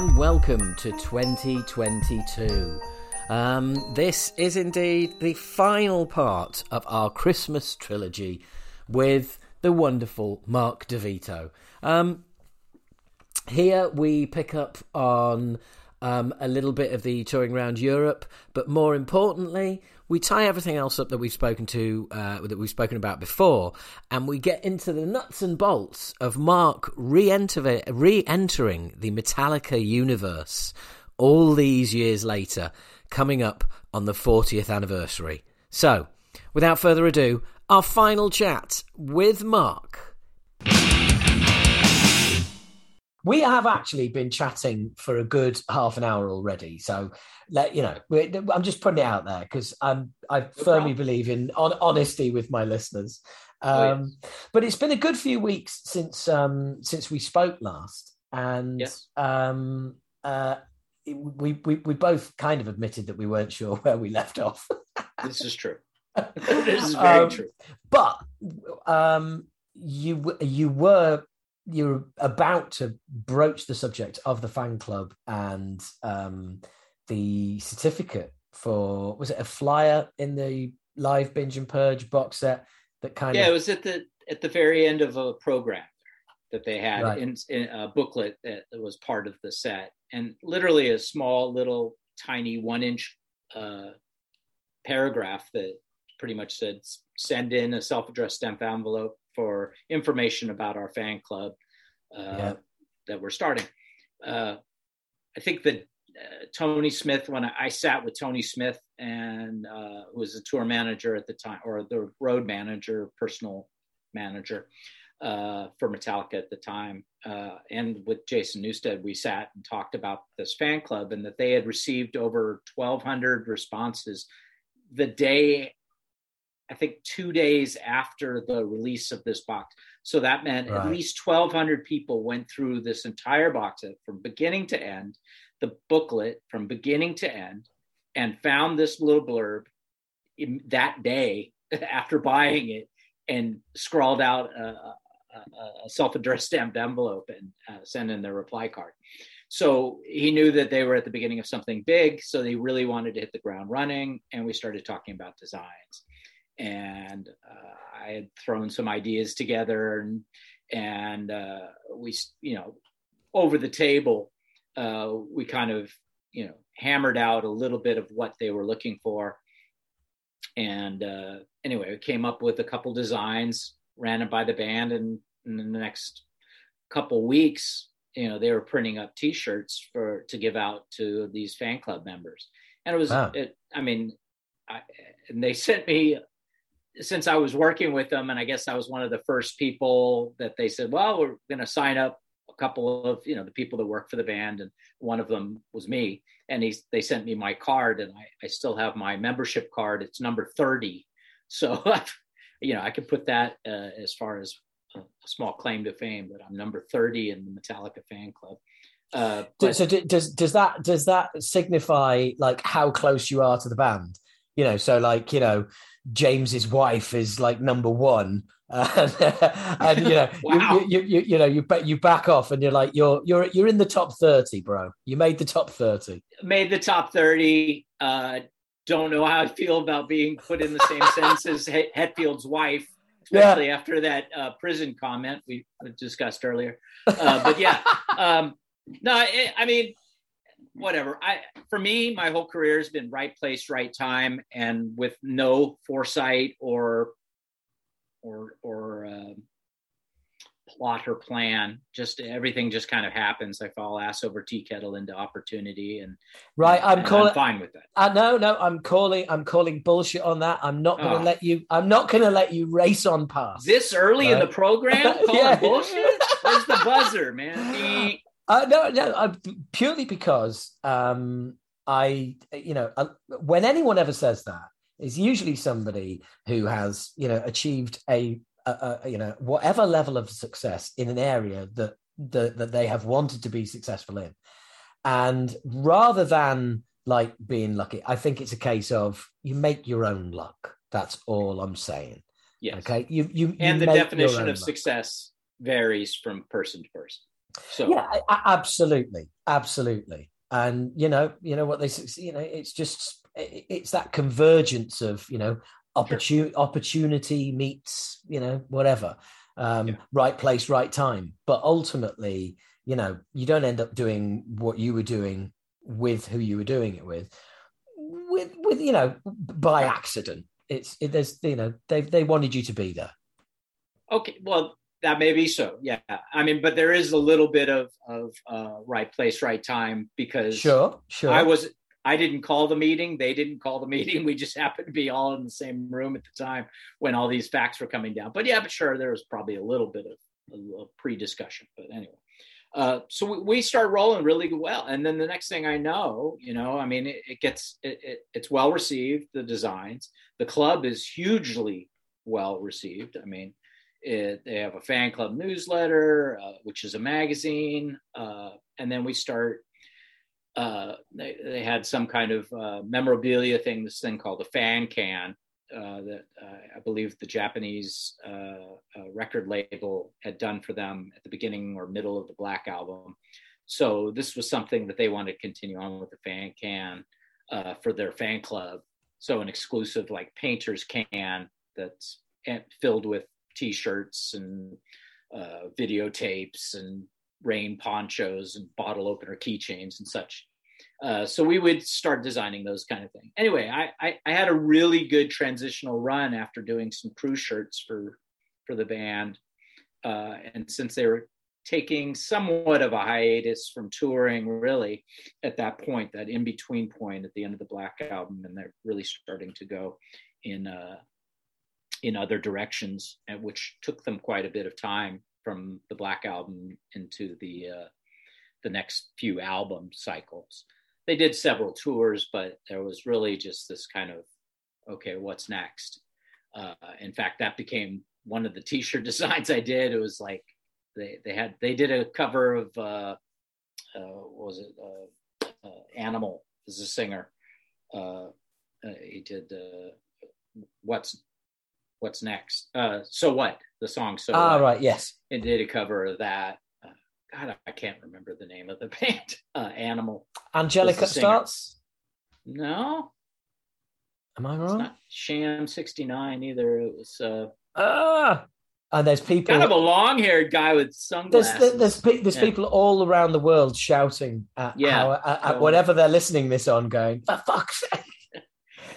and welcome to 2022. Um, this is indeed the final part of our Christmas trilogy with the wonderful Mark DeVito. Um, here we pick up on um, a little bit of the touring around Europe, but more importantly, we tie everything else up that we've spoken to uh, that we've spoken about before, and we get into the nuts and bolts of Mark re-enter- re-entering the Metallica universe all these years later, coming up on the 40th anniversary. So, without further ado, our final chat with Mark. We have actually been chatting for a good half an hour already. So, let you know, I'm just putting it out there because I'm I firmly believe in on, honesty with my listeners. Um, oh, yes. Um, but it's been a good few weeks since um, since we spoke last, and yes. um, uh, we, we we both kind of admitted that we weren't sure where we left off. this is true. this is very um, true. But um, you you were you're about to broach the subject of the fan club and um, the certificate for was it a flyer in the live binge and purge box set that kind yeah, of yeah it was at the at the very end of a program that they had right. in, in, a booklet that was part of the set and literally a small little tiny one inch uh, paragraph that pretty much said send in a self-addressed stamp envelope for information about our fan club uh, yeah. that we're starting. Uh, I think that uh, Tony Smith, when I, I, sat with Tony Smith and uh, was the tour manager at the time, or the road manager, personal manager uh, for Metallica at the time, uh, and with Jason Newsted, we sat and talked about this fan club and that they had received over 1,200 responses the day I think two days after the release of this box. So that meant right. at least 1,200 people went through this entire box set from beginning to end, the booklet from beginning to end, and found this little blurb in, that day after buying it and scrawled out a, a, a self-addressed stamped envelope and uh, sent in their reply card. So he knew that they were at the beginning of something big. So they really wanted to hit the ground running, and we started talking about designs and uh, I had thrown some ideas together, and and uh, we, you know, over the table, uh, we kind of, you know, hammered out a little bit of what they were looking for, and uh, anyway, we came up with a couple designs, ran it by the band, and, and in the next couple weeks, you know, they were printing up T-shirts for to give out to these fan club members, and it was, wow. it, I mean, I, and they sent me since I was working with them, and I guess I was one of the first people that they said, well, we're going to sign up a couple of, you know, the people that work for the band. And one of them was me. And he, they sent me my card and I, I still have my membership card. It's number 30. So, you know, I can put that uh, as far as a, small claim to fame that I'm number 30 in the Metallica fan club. Uh, but, so does does that does that signify like how close you are to the band? You know, so like you know, James's wife is like number one. and, and you know, wow. you, you, you, you, know, you bet you back off, and you're like, you're you're you're in the top thirty, bro. You made the top thirty. Made the top thirty. Uh, don't know how I feel about being put in the same sentence as Hetfield's wife, especially yeah. after that uh, prison comment we discussed earlier. Uh, but yeah, um, no, it, I mean, whatever. I for me, my whole career has been right place, right time, and with no foresight or or or uh, plot or plan. Just everything just kind of happens. I fall ass over tea kettle into opportunity, and right. I'm and calling. I'm fine with that. Uh, no, no. I'm calling. I'm calling bullshit on that. I'm not going to oh. let you. I'm not going to let you race on past this early right? in the program. Calling yeah. bullshit. Where's the buzzer, man? Uh, no, no, uh, purely because um, I, you know, uh, when anyone ever says that, is usually somebody who has, you know, achieved a, a, a, you know, whatever level of success in an area that the, that they have wanted to be successful in, and rather than like being lucky, I think it's a case of you make your own luck. That's all I'm saying. Yes. Okay. You you, you and the definition of luck. success varies from person to person. So yeah, absolutely, absolutely. And you know, you know what they, you know, it's just it's that convergence of you know opportunity sure. opportunity meets you know whatever um, yeah. right place right time but ultimately you know you don't end up doing what you were doing with who you were doing it with with with you know by accident it's it, there's you know they they wanted you to be there okay well that may be so yeah i mean but there is a little bit of of uh, right place right time because sure sure i was I didn't call the meeting. They didn't call the meeting. We just happened to be all in the same room at the time when all these facts were coming down. But yeah, but sure, there was probably a little bit of pre-discussion. But anyway, uh, so we, we, start rolling really well, and then the next thing I know, you know, I mean, it, it gets it, it, it's well received. The designs, the club is hugely well received. I mean, it, they have a fan club newsletter, uh, which is a magazine, uh, and then we start uh, they, they had some kind of uh, memorabilia thing, this thing called a fan can uh, that uh, I believe the Japanese record label had done for them at the beginning or middle of the Black album. So this was something that they wanted to continue on with the fan can for their fan club. So an exclusive like painter's can that's filled with T-shirts and videotapes and rain ponchos and bottle opener keychains and such. Uh, so we would start designing those kind of things. Anyway, I, I, I had a really good transitional run after doing some crew shirts for for the band, uh, and since they were taking somewhat of a hiatus from touring, really at that point, that in between point at the end of the Black album, and they're really starting to go in uh, in other directions, and which took them quite a bit of time from the Black Album into the uh, the next few album cycles. They did several tours, but there was really just this kind of okay, what's next? Uh, in fact, that became one of the T-shirt designs I did. It was like they they had they did a cover of uh, uh what was it uh, uh, Animal as a singer. Uh, uh, he did uh, what's what's next. Uh, so what the song? So ah what? right yes, and did a cover of that. Uh, God, I can't remember the name of the band. Uh, Animal. Angelica starts. No. Am I wrong? It's not Sham sixty nine either. It was. Uh, ah. And there's people kind of a long-haired guy with sunglasses. There's there's, there's, there's yeah. people all around the world shouting at, yeah, how, at, at whatever they're listening this on, going for fuck's sake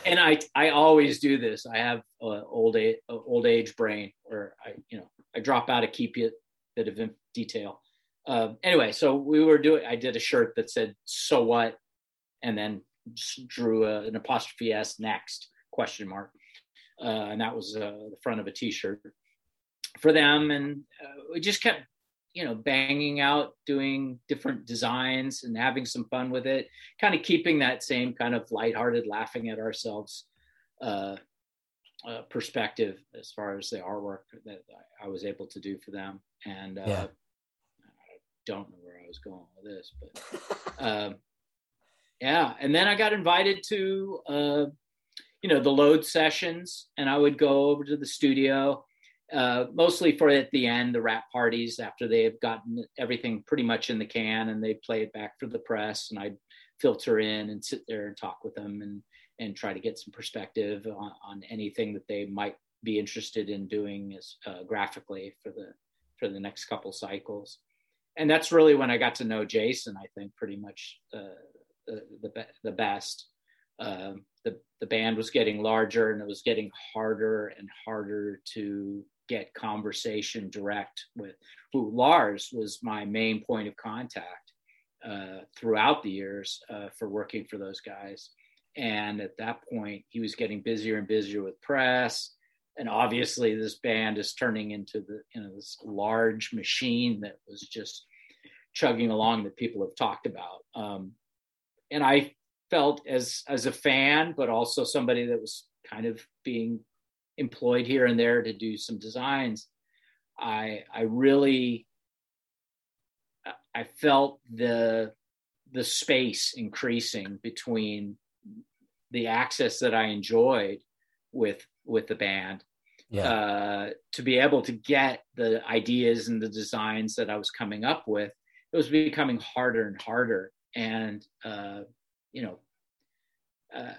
and I I always do this. I have uh, old age uh, old age brain, or I you know I drop out a keep it bit of detail. Uh, anyway, so we were doing. I did a shirt that said "So what," and then drew a, an apostrophe s next question mark, uh, and that was uh, the front of a T-shirt for them. And uh, we just kept you know banging out doing different designs and having some fun with it kind of keeping that same kind of lighthearted laughing at ourselves uh, uh, perspective as far as the artwork that I was able to do for them and uh, yeah. I don't know where I was going with this but um, yeah and then I got invited to uh, you know the load sessions and I would go over to the studio uh, mostly for at the end, the wrap parties after they have gotten everything pretty much in the can and they play it back for the press. And I'd filter in and sit there and talk with them and, and try to get some perspective on, on anything that they might be interested in doing as uh, graphically for the, for the next couple cycles. And that's really when I got to know Jason, I think pretty much uh, the, the, the best. Um, the, the band was getting larger and it was getting harder and harder to get conversation direct with who Lars was my main point of contact uh, throughout the years uh, for working for those guys. And at that point, he was getting busier and busier with press. And obviously, this band is turning into the you know this large machine that was just chugging along that people have talked about. Um, and I felt as as a fan, but also somebody that was kind of being employed here and there to do some designs, I I really I felt the the space increasing between the access that I enjoyed with with the band yeah. uh, to be able to get the ideas and the designs that I was coming up with it was becoming harder and harder. And uh, you know, uh,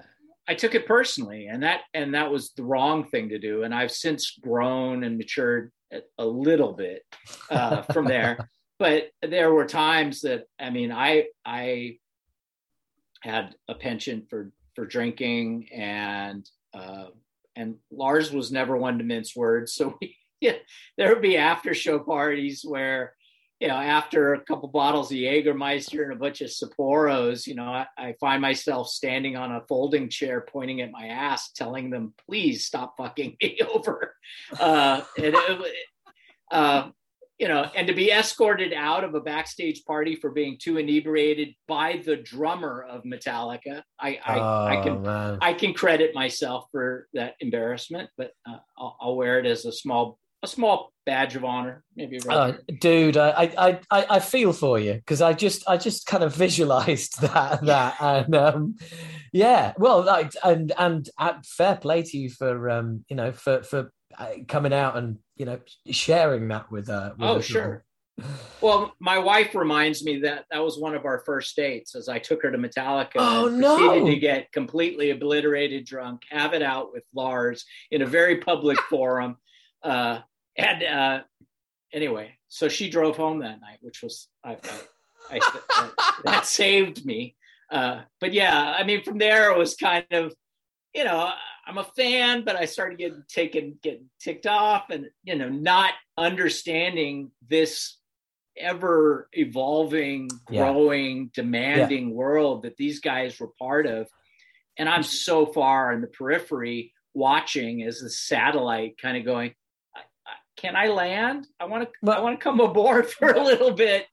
I took it personally, and that and that was the wrong thing to do. And I've since grown and matured a little bit uh, from there. But there were times that I mean, I I had a penchant for for drinking, and uh, and Lars was never one to mince words. So we, yeah, there would be after show parties where you know, after a couple bottles of Jägermeister and a bunch of Sapporos, you know, I, I, find myself standing on a folding chair, pointing at my ass, telling them, "Please stop fucking me over." Uh, and it, uh, you know, and to be escorted out of a backstage party for being too inebriated by the drummer of Metallica, I I, oh, I can man. I can credit myself for that embarrassment, but uh, I'll, I'll wear it as a small a small badge of honor, maybe. Uh, dude, I, I, I, I feel for you because I just, I just kind of visualized that, that, and um, yeah, well, like, and and uh, fair play to you for, um, you know, for for uh, coming out and you know sharing that with, uh, with oh, sure. Well, my wife reminds me that that was one of our first dates as I took her to Metallica. Oh, and proceeded no. to get completely obliterated drunk, have it out with Lars in a very public forum. Uh, and uh, anyway, so she drove home that night, which was I, I, I, that saved me. Uh, but yeah, I mean, from there it was kind of, you know, I'm a fan, but I started getting taken, getting ticked off, and you know, not understanding this ever evolving, growing, yeah. demanding yeah. world that these guys were part of. And I'm so far in the periphery watching as the satellite kind of going, can I land? I want to. I want to come aboard for a little bit.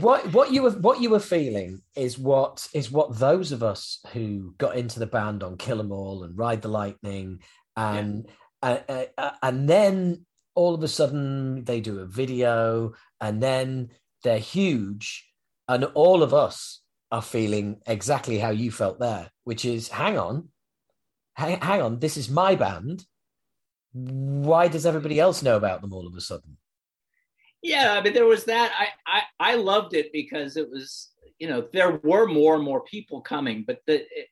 What what you were what you were feeling is what is what those of us who got into the band on Kill 'Em All and Ride the Lightning, and yeah. uh, uh, and then all of a sudden they do a video, and then they're huge, and all of us are feeling exactly how you felt there, which is, hang on, hang, hang on, this is my band why does everybody else know about them all of a sudden? Yeah, I mean, there was that. I, I, I loved it because it was, you know, there were more and more people coming, but the, it,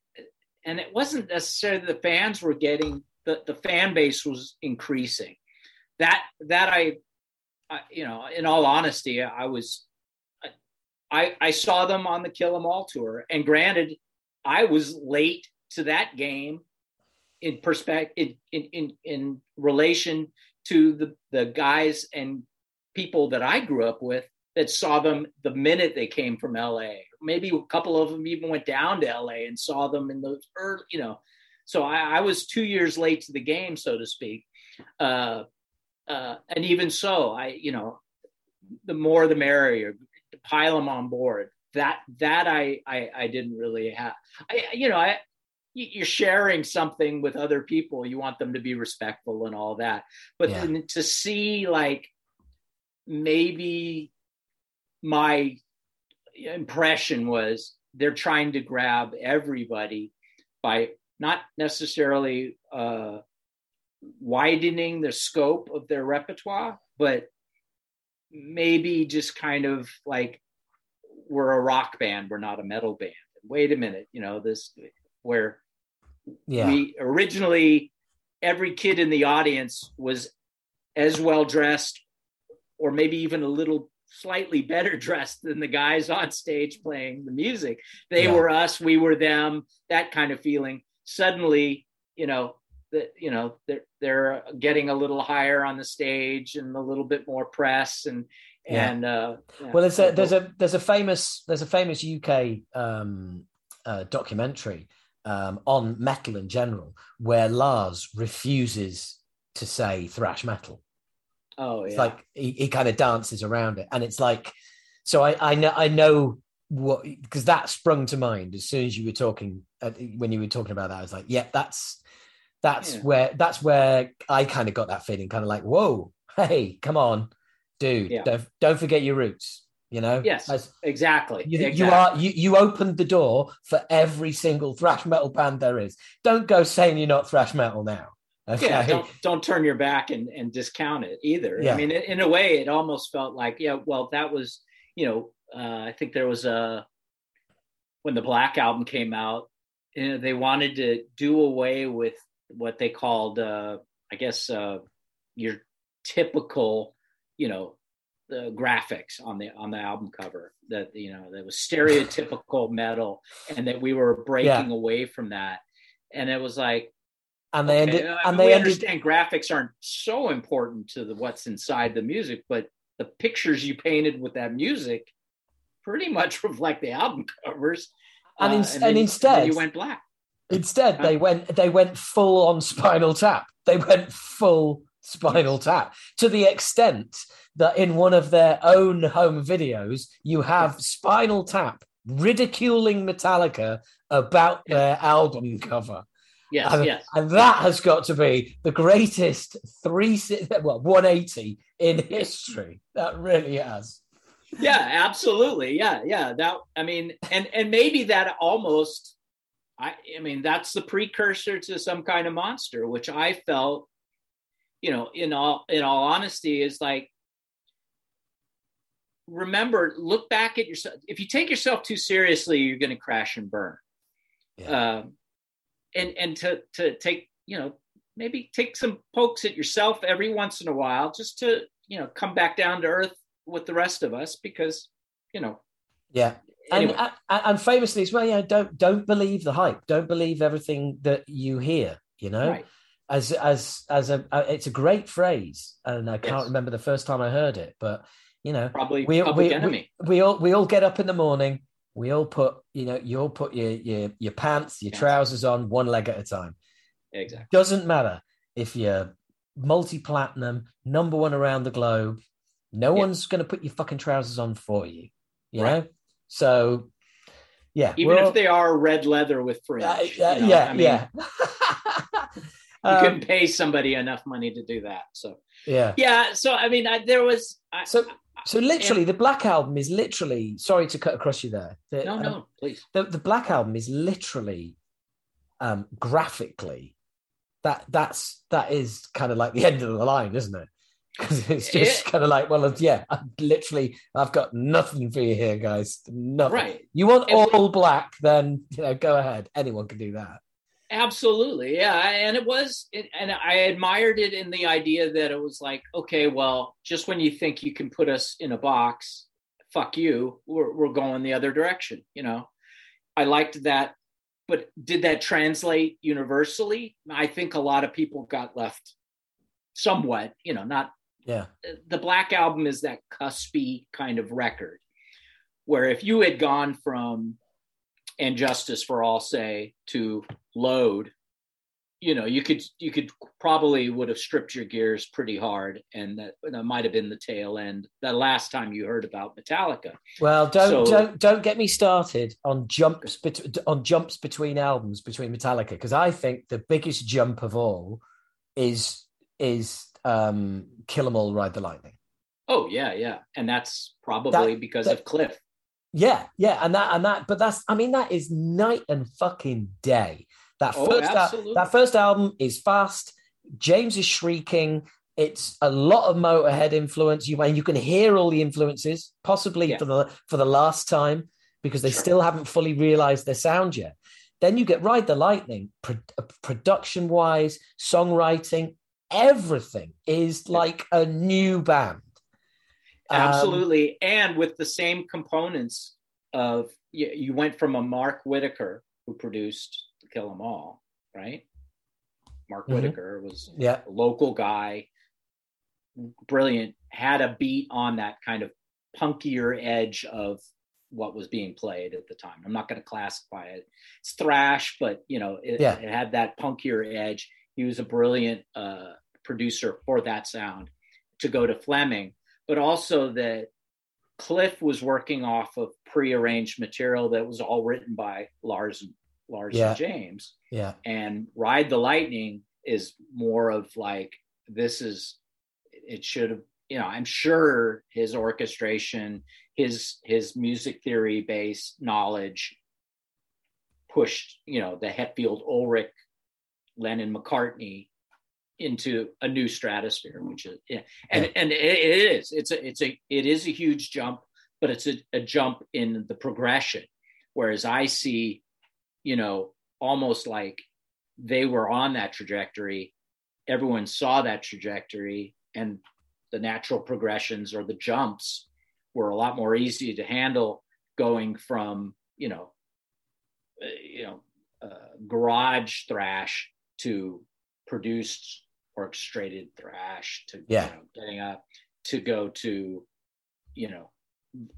and it wasn't necessarily the fans were getting the, the fan base was increasing. That, that I, I you know, in all honesty, I was, I, I saw them on the Kill 'Em All tour, and granted, I was late to that game in perspective in, in in relation to the the guys and people that I grew up with that saw them the minute they came from LA. Maybe a couple of them even went down to LA and saw them in those early, you know. So I, I was two years late to the game, so to speak. Uh, uh, and even so, I, you know, the more the merrier. Pile them on board. That that I I, I didn't really have. I you know I you're sharing something with other people. You want them to be respectful and all that. But yeah. to see like maybe my impression was they're trying to grab everybody by not necessarily uh, widening the scope of their repertoire but maybe just kind of like we're a rock band we're not a metal band. Wait a minute you know this where yeah. we originally every kid in the audience was as well dressed or maybe even a little slightly better dressed than the guys on stage playing the music they yeah. were us we were them that kind of feeling suddenly you know that you know they're, they're getting a little higher on the stage and a little bit more press and yeah. and uh well there's a there's a there's a famous there's a famous uk um uh, documentary um, on metal in general, where Lars refuses to say thrash metal. Oh, yeah. It's like he, he kind of dances around it, and it's like, so I I know I know what because that sprung to mind as soon as you were talking uh, when you were talking about that. I was like, yeah, that's that's yeah. where that's where I kind of got that feeling, kind of like, whoa, hey, come on, dude, yeah. don't don't forget your roots. You know, yes, As, exactly. You, exactly. you are you you opened the door for every single thrash metal band there is. Don't go saying you're not thrash metal now. Okay? Yeah, don't don't turn your back and and discount it either. Yeah. I mean, in, a way, it almost felt like yeah, well, that was you know uh, I think there was a when the Black album came out, you know, they wanted to do away with what they called, uh, I guess, uh, your typical, you know, the graphics on the on the album cover that you know that was stereotypical metal and that we were breaking yeah. away from that. And it was like and they okay, ended, I and they understand graphics aren't so important to the what's inside the music but the pictures you painted with that music pretty much reflect the album covers. And, in, uh, and, and instead you went black. instead they went they went full on spinal tap. They went full Spinal Tap to the extent that in one of their own home videos, you have Spinal Tap ridiculing Metallica about their album cover. Yes, and, yes. And that has got to be the greatest three, well, 180 in history. That really has. Yeah, absolutely. Yeah, yeah. That I mean, and and maybe that almost I I mean, that's the precursor to some kind of monster, which I felt you know, in all in all honesty, is like remember, look back at yourself. If you take yourself too seriously, you're going to crash and burn. Yeah. Um, and and to to take you know maybe take some pokes at yourself every once in a while, just to you know come back down to earth with the rest of us, because you know. Yeah, Anyway. And, and famously as well, yeah, don't don't believe the hype. Don't believe everything that you hear. You know, right as as as a, a, it's a great phrase, and I can't yes. remember the first time I heard it, but you know, probably we, we, we, we, all we all get up in the morning. We all put you know you all put your your your pants, your trousers on one leg at a time. Exactly. Doesn't matter if you're multi platinum, number one around the globe. No one's going to put your fucking trousers on for you. You right. know, so yeah. Even if they are red leather with fringe. Uh, uh, you know, yeah, I mean, yeah. you um, couldn't pay somebody enough money to do that. So yeah, yeah. So I mean, I, there was I, so so literally and, the Black Album is literally. Sorry to cut across you there. The, no, no, um, please. The the Black Album is literally, um, graphically, that that's that is kind of like the end of the line, isn't it? Because it's just it, kind of like, well, yeah, I'm literally, I've got nothing for you here, guys. Nothing. Right. You want all black, then you know, go ahead. Anyone can do that. Absolutely, yeah, and it was, and I admired it in the idea that it was like, okay, well, just when you think you can put us in a box, fuck you, we're we're going the other direction. You know, I liked that, but did that translate universally? I think a lot of people got left somewhat. You know, not yeah. The Black Album is that cuspy kind of record, where if you had gone from and justice for all say to load you know you could you could probably would have stripped your gears pretty hard and that, that might have been the tail end the last time you heard about metallica. Well don't so, don't don't get me started on jumps bet- on jumps between albums between metallica because i think the biggest jump of all is is um kill 'em all ride the lightning. Oh yeah yeah. And that's probably that, because that, of cliff yeah, yeah, and that and that, but that's I mean that is night and fucking day. That oh, first al- that first album is fast. James is shrieking. It's a lot of Motorhead influence. You and you can hear all the influences, possibly yeah. for the for the last time because they sure. still haven't fully realized their sound yet. Then you get Ride the Lightning, pro- uh, production wise, songwriting, everything is like a new band. Um, Absolutely. Um, and with the same components of you, you, went from a Mark Whitaker who produced Kill 'Em All, right? Mark mm-hmm. Whitaker was yeah. a local guy, brilliant, had a beat on that kind of punkier edge of what was being played at the time. I'm not going to classify it. It's thrash, but you know, it, yeah. it had that punkier edge. He was a brilliant uh, producer for that sound. To go to Flemming, but also that Cliff was working off of pre-arranged material that was all written by Lars and Lars yeah. and James. Yeah. And Ride the Lightning is more of like this is it should have you know I'm sure his orchestration his his music theory based knowledge pushed you know the Hetfield Ulrich Lennon McCartney into a new stratosphere, which is yeah, and yeah. and it, is it's a it's a it is a huge jump, but it's a, a jump in the progression. Whereas I see, you know, almost like they were on that trajectory. Everyone saw that trajectory, and the natural progressions or the jumps were a lot more easy to handle going from, you know, uh, you know, uh, garage thrash to produced orchestrated thrash to yeah. you know, getting up to go to you know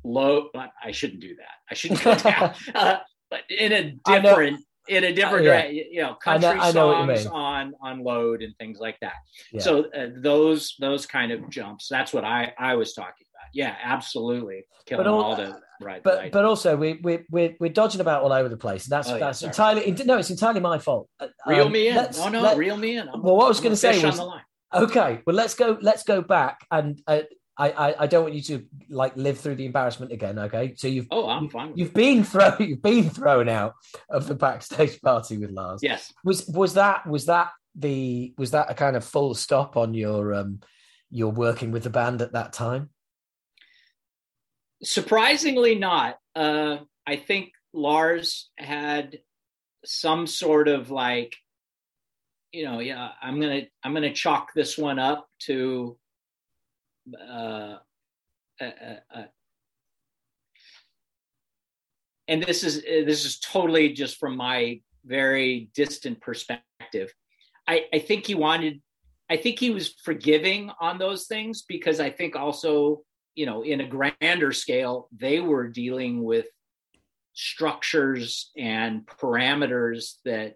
low i shouldn't do that i shouldn't go down uh, but in a different in a different uh, yeah. you know country I know, I know songs on on load and things like that yeah. so uh, those those kind of jumps that's what i i was talking yeah absolutely Kill 'Em All, all the right but but also we we we're, we're dodging about all over the place that's oh, that's yeah, entirely no it's entirely my fault reel um, me in oh no let, reel me in I'm, well what i was going to say was okay well let's go let's go back and uh, I, I, I don't want you to like live through the embarrassment again. Okay, so you've oh I'm fine. You've been thrown you've been thrown out of the backstage party with Lars. Yes. Was was that was that the was that a kind of full stop on your um your working with the band at that time? Surprisingly, not. Uh, I think Lars had some sort of like, you know, yeah, I'm gonna I'm gonna chalk this one up to uh, uh, uh, and this is this is totally just from my very distant perspective. I, I think he wanted, I think he was forgiving on those things because I think also, you know, in a grander scale, they were dealing with structures and parameters that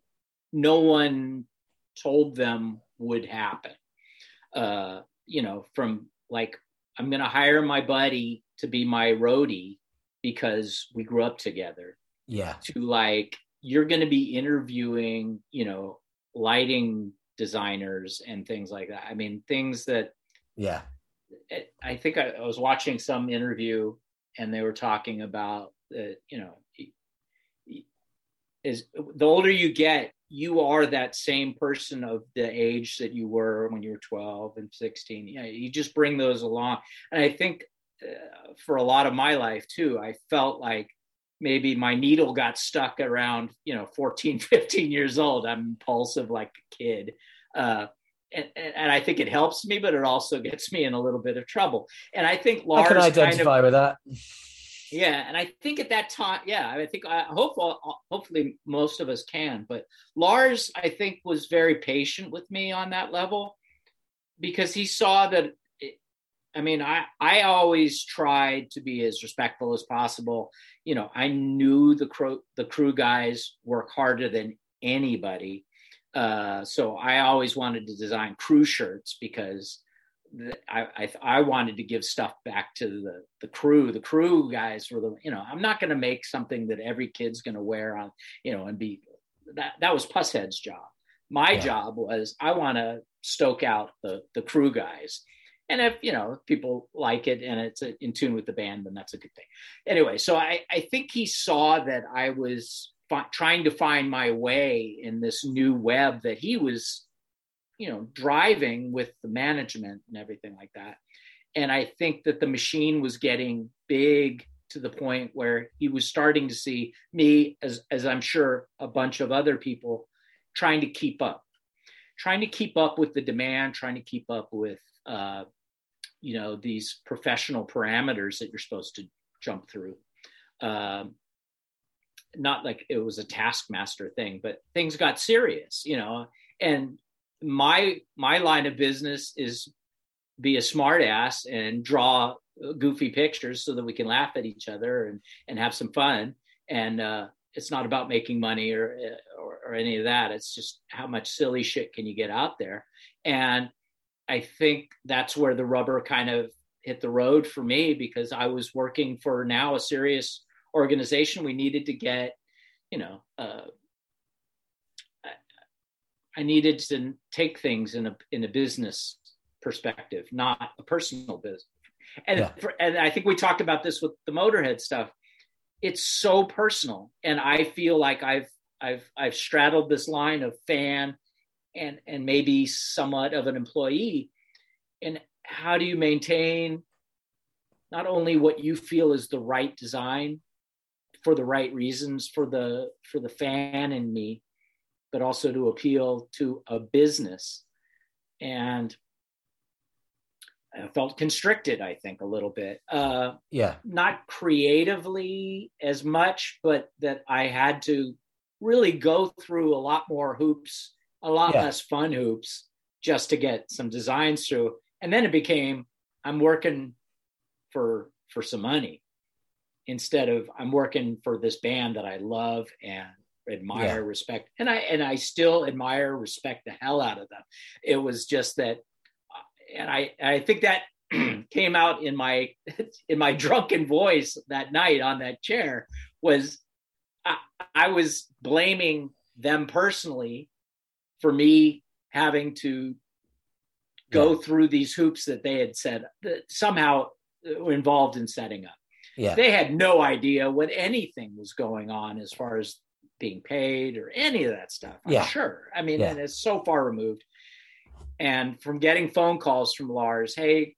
no one told them would happen. Uh, you know, from like I'm going to hire my buddy to be my roadie because we grew up together. Yeah. To like you're going to be interviewing, you know, lighting designers and things like that. I mean, things that yeah. I think I, I was watching some interview and they were talking about that, you know, is the older you get, you are that same person of the age that you were when you were 12 and 16 yeah you just bring those along. And i think uh, for a lot of my life too i felt like maybe my needle got stuck around you know 14 15 years old. I'm impulsive like a kid. Uh, and, and, I think it helps me, but it also gets me in a little bit of trouble. And I think Lars I can identify kind of, with that. Yeah, and I think at that time, yeah, I think uh, I hope uh, hopefully most of us can. But Lars, I think, was very patient with me on that level because he saw that. It, I mean, I I always tried to be as respectful as possible. You know, I knew the crew the crew guys work harder than anybody, uh, so I always wanted to design crew shirts because I, I, I wanted to give stuff back to the the crew. The crew guys were the you know I'm not going to make something that every kid's going to wear on you know and be that that was Pushead's job. My yeah. job was I want to stoke out the the crew guys. And if you know people like it and it's in tune with the band, then that's a good thing. Anyway, so I, I think he saw that I was fi- trying to find my way in this new web that he was you know driving with the management and everything like that. And i think that the machine was getting big to the point where he was starting to see me as as i'm sure a bunch of other people trying to keep up trying to keep up with the demand trying to keep up with uh, you know these professional parameters that you're supposed to jump through. Um, not like it was a taskmaster thing but things got serious you know? And my my line of business is be a smartass and draw goofy pictures so that we can laugh at each other and and have some fun. And uh, it's not about making money or, or, or any of that. It's just how much silly shit can you get out there? And i think that's where the rubber kind of hit the road for me because i was working for now a serious organization we needed to get you know uh, I needed to take things in a in a business perspective, not a personal business. And yeah. for, and I think we talked about this with the Motorhead stuff. It's so personal, and I feel like I've I've I've straddled this line of fan and and maybe somewhat of an employee. And how do you maintain not only what you feel is the right design for the right reasons for the for the fan in me but also to appeal to a business and I felt constricted, I think, a little bit. Uh, yeah. Not creatively as much, but that I had to really go through a lot more hoops, a lot yeah. less fun hoops, just to get some designs through. And then it became I'm working for for some money instead of I'm working for this band that I love and admire, yeah. respect, and I and I still admire, respect the hell out of them. It was just that, uh, and I I think that came out in my in my drunken voice that night on that chair was I, I was blaming them personally for me having to go yeah. through these hoops that they had said that somehow involved in setting up. Yeah. They had no idea what anything was going on as far as being paid or any of that stuff. I'm yeah. sure. I mean, yeah. and it's so far removed. And from getting phone calls from Lars, hey,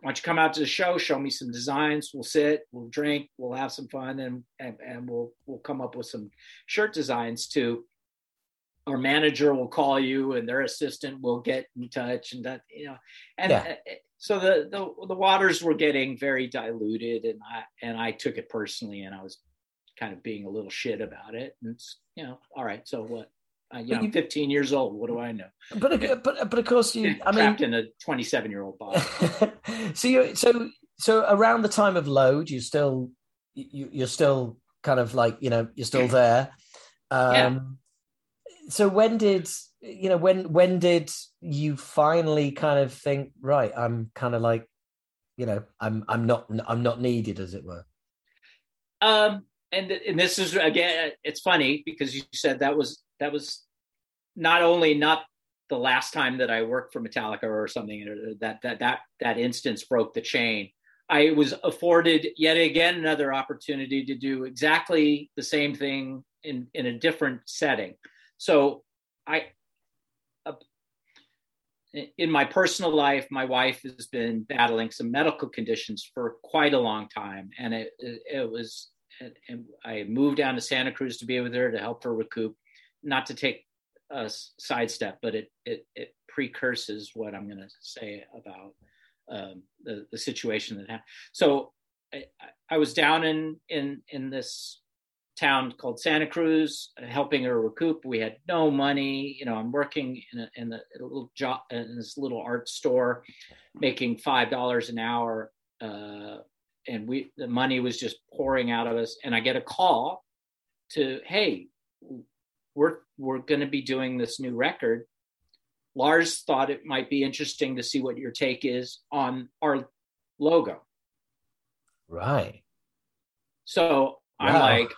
why don't you come out to the show, show me some designs, we'll sit, we'll drink, we'll have some fun and and, and we'll we'll come up with some shirt designs too. our manager will call you and their assistant will get in touch and that you know and yeah. So the, the the waters were getting very diluted and i and i took it personally and i was kind of being a little shit about it. And it's, you know, all right, so what? Uh, you know, you, I'm 15 years old. What do I know? But but but of course you. I trapped mean, in a 27 year old body. so you so so around the time of load, you still you you're still kind of like you know you're still there. Um, yeah. So when did you know when when did you finally kind of think right? I'm kind of like you know I'm I'm not I'm not needed as it were. Um, and and this is again it's funny because you said that was that was not only not the last time that I worked for Metallica or something that that that that instance broke the chain. I was afforded yet again another opportunity to do exactly the same thing in in a different setting. So I in my personal life, my wife has been battling some medical conditions for quite a long time, and it it, it was I moved down to Santa Cruz to be with her to help her recoup. Not to take a sidestep, but it it, it precurses what I'm going to say about um, the the situation that happened. So I, I was down in in in this town called Santa Cruz, helping her recoup. We had no money. You know, I'm working in a, in a, a little job in this little art store, making five dollars an hour. Uh, and we the money was just pouring out of us and i get a call to hey we're we're going to be doing this new record lars thought it might be interesting to see what your take is on our logo right so i'm like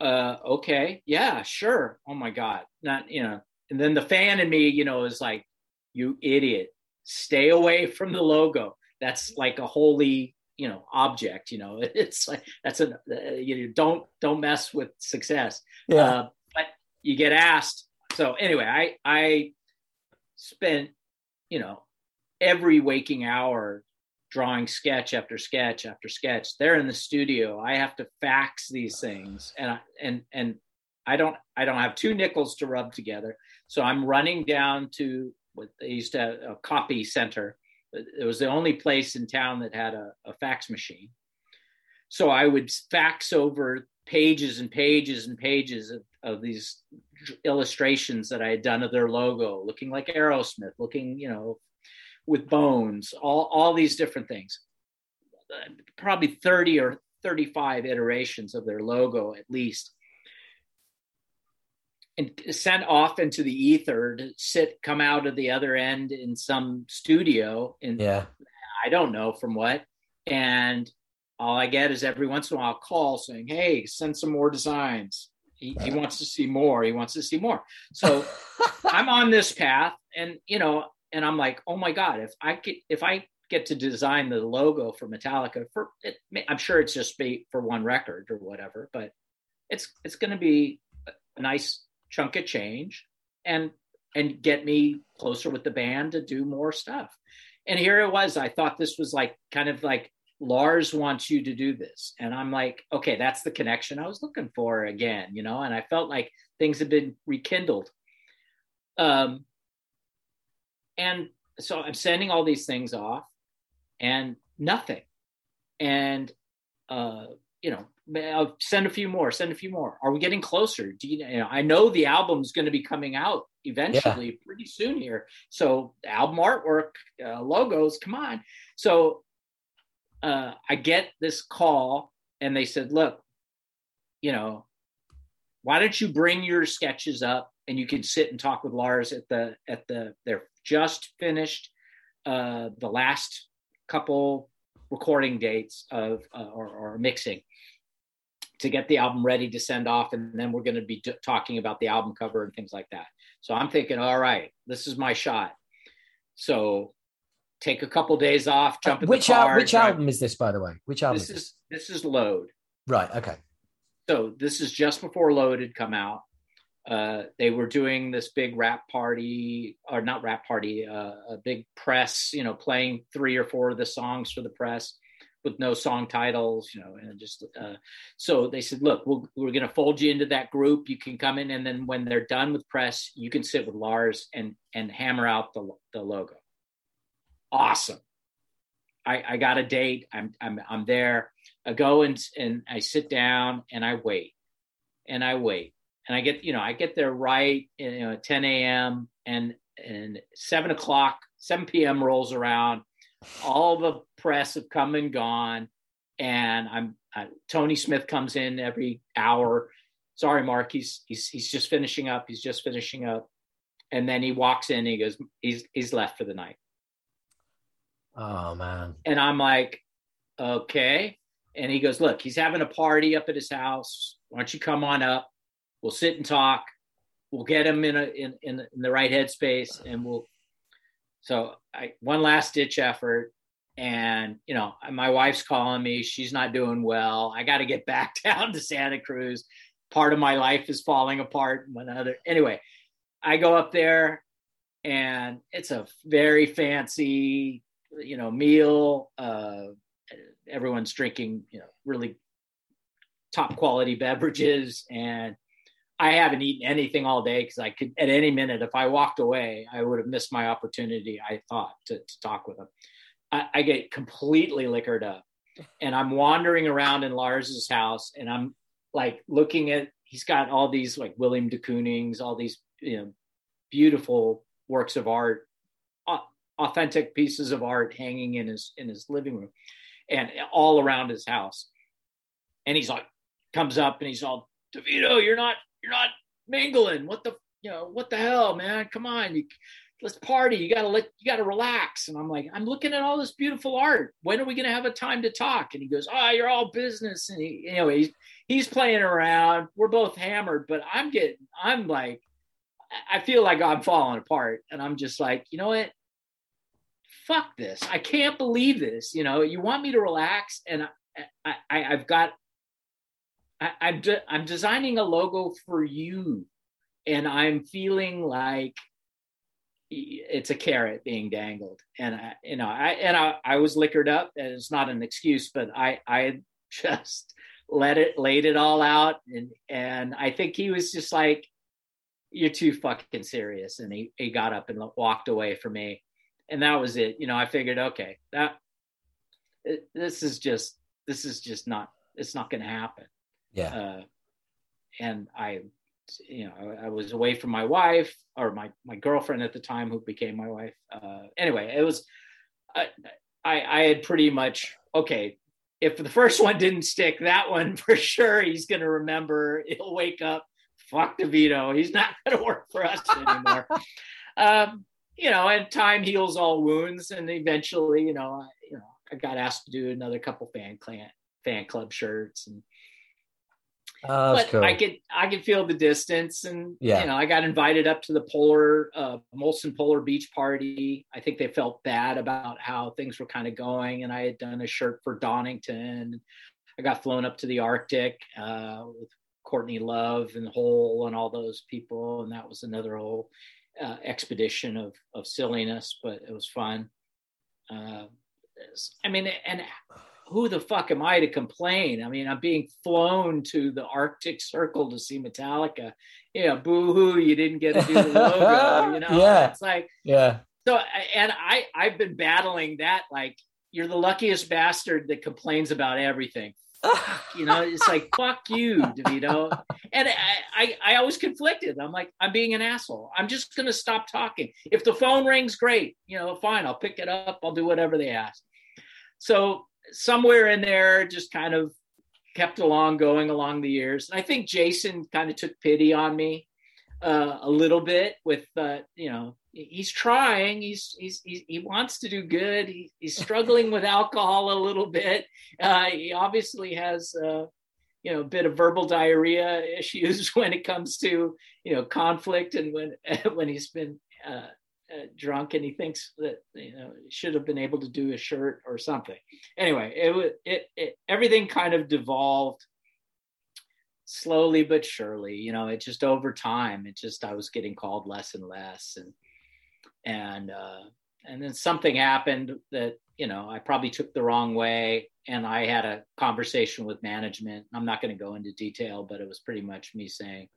uh, okay. Yeah sure. Oh my god. Not you know and then the fan in me you know is like you idiot. Stay away from the logo. That's like a holy you know object you know. It's like that's a uh, you know, don't don't mess with success. Yeah. Uh, but you get asked. So anyway i i spent you know every waking hour drawing sketch after sketch after sketch. They're in the studio. I have to fax these things. And I, and and i don't i don't have two nickels to rub together. So i'm running down to what they used to have a copy center. It was the only place in town that had a, a fax machine. So I would fax over pages and pages and pages of, of these illustrations that I had done of their logo, looking like Aerosmith, looking, you know, with bones, all, all these different things. Probably 30 or 35 iterations of their logo at least. And sent off into the ether to sit come out of the other end in some studio and yeah. I don't know from what. And all i get is every once in a while a call saying hey send some more designs. He, he wants to see more. He wants to see more. So i'm on this path and you know and i'm like oh my god if i get if i get to design the logo for metallica for it i'm sure it's just be for one record or whatever but it's it's going to be a nice chunk of change and and get me closer with the band to do more stuff. And here it was. I thought this was like kind of like Lars wants you to do this. And I'm like, okay, that's the connection I was looking for again, you know, and I felt like things had been rekindled. Um, and so I'm sending all these things off and nothing. And, uh, you know, I'll send a few more, send a few more. Are we getting closer? Do you, you know, I know the album's going to be coming out eventually yeah. pretty soon here. So album artwork, uh, logos, come on. So uh, I get this call and they said, look, you know, why don't you bring your sketches up and you can sit and talk with Lars at the at the they're just finished uh, the last couple recording dates of uh, or, or, mixing to get the album ready to send off. And then we're going to be d- talking about the album cover and things like that. So i'm thinking all right this is my shot. So take a couple days off jump in which the car al- which drive. album is this by the way? Which album this is this? this is load. Right okay. So this is just before load had come out uh, they were doing this big wrap party or not wrap party uh, a big press you know playing three or four of the songs for the press with no song titles you know and just uh, so they said look we we are going to fold you into that group. You can come in and then when they're done with press you can sit with lars and and hammer out the, the logo. Awesome. I, I got a date. I'm i'm, I'm there. I go and and i sit down and i wait and i wait and I get, you know, I get there right, you know, at 10 a.m. and and seven o'clock, 7 p.m. rolls around. All the press have come and gone, and I'm uh, Tony Smith comes in every hour. Sorry, Mark, he's he's he's just finishing up. He's just finishing up, and then he walks in. he goes, he's he's left for the night. Oh man! And I'm like, okay. And he goes, look, he's having a party up at his house. Why don't you come on up? We'll sit and talk. We'll get him in a in, in, in the right headspace, and we'll. So I one last ditch effort, and you know my wife's calling me. She's not doing well. I got to get back down to Santa Cruz. Part of my life is falling apart. One other anyway, I go up there, and it's a very fancy, you know, meal. Uh, everyone's drinking, you know, really top quality beverages and I haven't eaten anything all day because I could at any minute, if I walked away, I would have missed my opportunity. I thought to, to talk with him. I, I, get completely liquored up, and I'm wandering around in Lars's house, and I'm like looking at. He's got all these like William de Kooning's, all these you know beautiful works of art, authentic pieces of art hanging in his in his living room, and all around his house. And he's like, comes up and he's all, DeVito, you're not you're not mingling. What the you know what the hell, man? Come on, you, let's party. You gotta let you gotta relax. And I'm like, I'm looking at all this beautiful art. When are we gonna have a time to talk? And he goes, Oh, you're all business. And he, know, he's he's playing around. We're both hammered, but I'm getting, I'm like, I feel like I'm falling apart. And I'm just like, you know what? Fuck this. I can't believe this. You know, you want me to relax, and I, I I've got I, I'm de- I'm designing a logo for you, and I'm feeling like it's a carrot being dangled, and I, you know, I and I, I was liquored up, and it's not an excuse, but I I just let it laid it all out, and and I think he was just like, "You're too fucking serious," and he he got up and walked away from me, and that was it. You know, I figured, okay, that this is just this is just not it's not going to happen yeah. Uh, and I, you know, I, I, was away from my wife or my my girlfriend at the time, who became my wife. Uh, anyway, it was, I, I, I had pretty much okay. If the first one didn't stick, that one for sure he's going to remember. He'll wake up. Fuck DeVito. He's not going to work for us anymore. um, you know, and time heals all wounds, and eventually, you know, I, you know, I got asked to do another couple fan clan fan club shirts and Oh, but cool. I could I could feel the distance, and yeah. you know, I got invited up to the polar uh, Molson Polar Beach party. I think they felt bad about how things were kind of going, and I had done a shirt for Donington. I got flown up to the Arctic uh, with Courtney Love and Hole and all those people, and that was another whole uh, expedition of of silliness, but it was fun. Uh, I mean, and who the fuck am I to complain? I mean, I'm being flown to the Arctic Circle to see Metallica. Yeah, boo hoo, you didn't get to do the logo. You know, yeah. it's like, yeah. So, and I, I've been battling that. Like, you're the luckiest bastard that complains about everything. you know, it's like fuck you, DeVito. And I, I, I always conflicted. I'm like, I'm being an asshole. I'm just gonna stop talking. If the phone rings, great. You know, fine. I'll pick it up. I'll do whatever they ask. So somewhere in there, just kind of kept along, going along the years. And I think Jason kind of took pity on me uh, a little bit with, uh, you know, he's trying. He's, he's, he's he wants to do good. He, he's struggling with alcohol a little bit. Uh, he obviously has, uh, you know, a bit of verbal diarrhea issues when it comes to, you know, conflict and when when he's been uh, drunk and he thinks that you know should have been able to do a shirt or something. Anyway, it was it, it everything kind of devolved slowly but surely. You know, it just over time. It just I was getting called less and less, and and uh, and then something happened that you know I probably took the wrong way, and I had a conversation with management. I'm not going to go into detail, but it was pretty much me saying,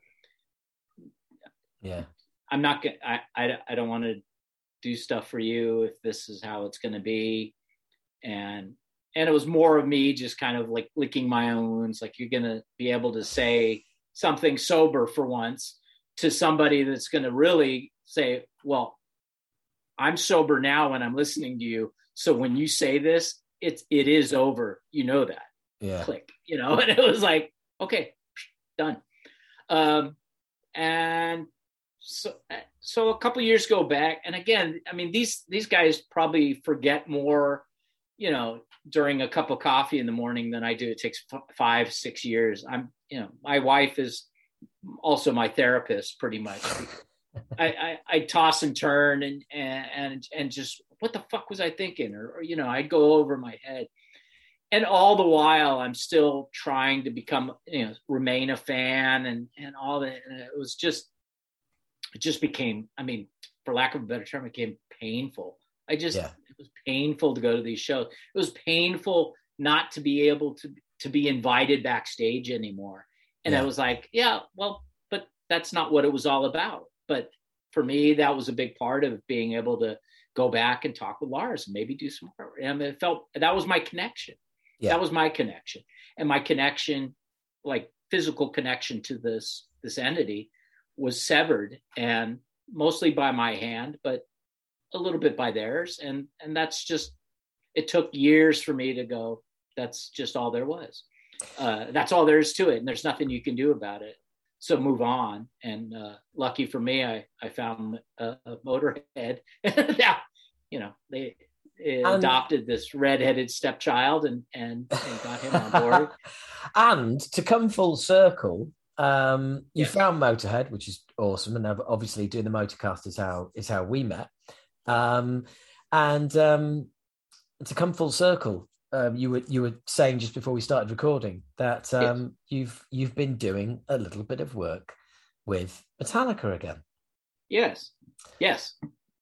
"Yeah, I'm not gonna. I, I I don't want to do stuff for you if this is how it's going to be, and and it was more of me just kind of like licking my own wounds. Like you're going to be able to say something sober for once to somebody that's going to really say, well, I'm sober now when I'm listening to you. So when you say this, it's it is over. You know that. Yeah. Click. You know, and it was like, okay, done. Um, and so uh, so a couple years go back and again i mean these these guys probably forget more you know during a cup of coffee in the morning than i do. It takes f- five six years. I'm you know my wife is also my therapist pretty much. I, I, I toss and turn and and and just what the fuck was i thinking? Or, or you know i'd go over my head. And all the while i'm still trying to become you know remain a fan and and all that. And it was just it just became, I mean, for lack of a better term, it became painful. I just, yeah. it was painful to go to these shows. It was painful not to be able to, to be invited backstage anymore. And yeah. I was like, yeah, well, but that's not what it was all about. But for me, that was a big part of being able to go back and talk with Lars and maybe do some more. And it felt that was my connection. Yeah. That was my connection. And my connection, like physical connection to this this entity was severed and mostly by my hand but a little bit by theirs. And and that's just it took years for me to go that's just all there was. Uh, that's all there is to it and there's nothing you can do about it. So move on. And uh, lucky for me i i found a, a motorhead. Now you know they adopted this redheaded stepchild and, and and got him on board. And to come full circle um, you yes. found Motorhead, which is awesome, and obviously doing the Motorcast is how is how we met. Um, and um, to come full circle, um, you were you were saying just before we started recording that um, yes. you've you've been doing a little bit of work with Metallica again. Yes. Yes.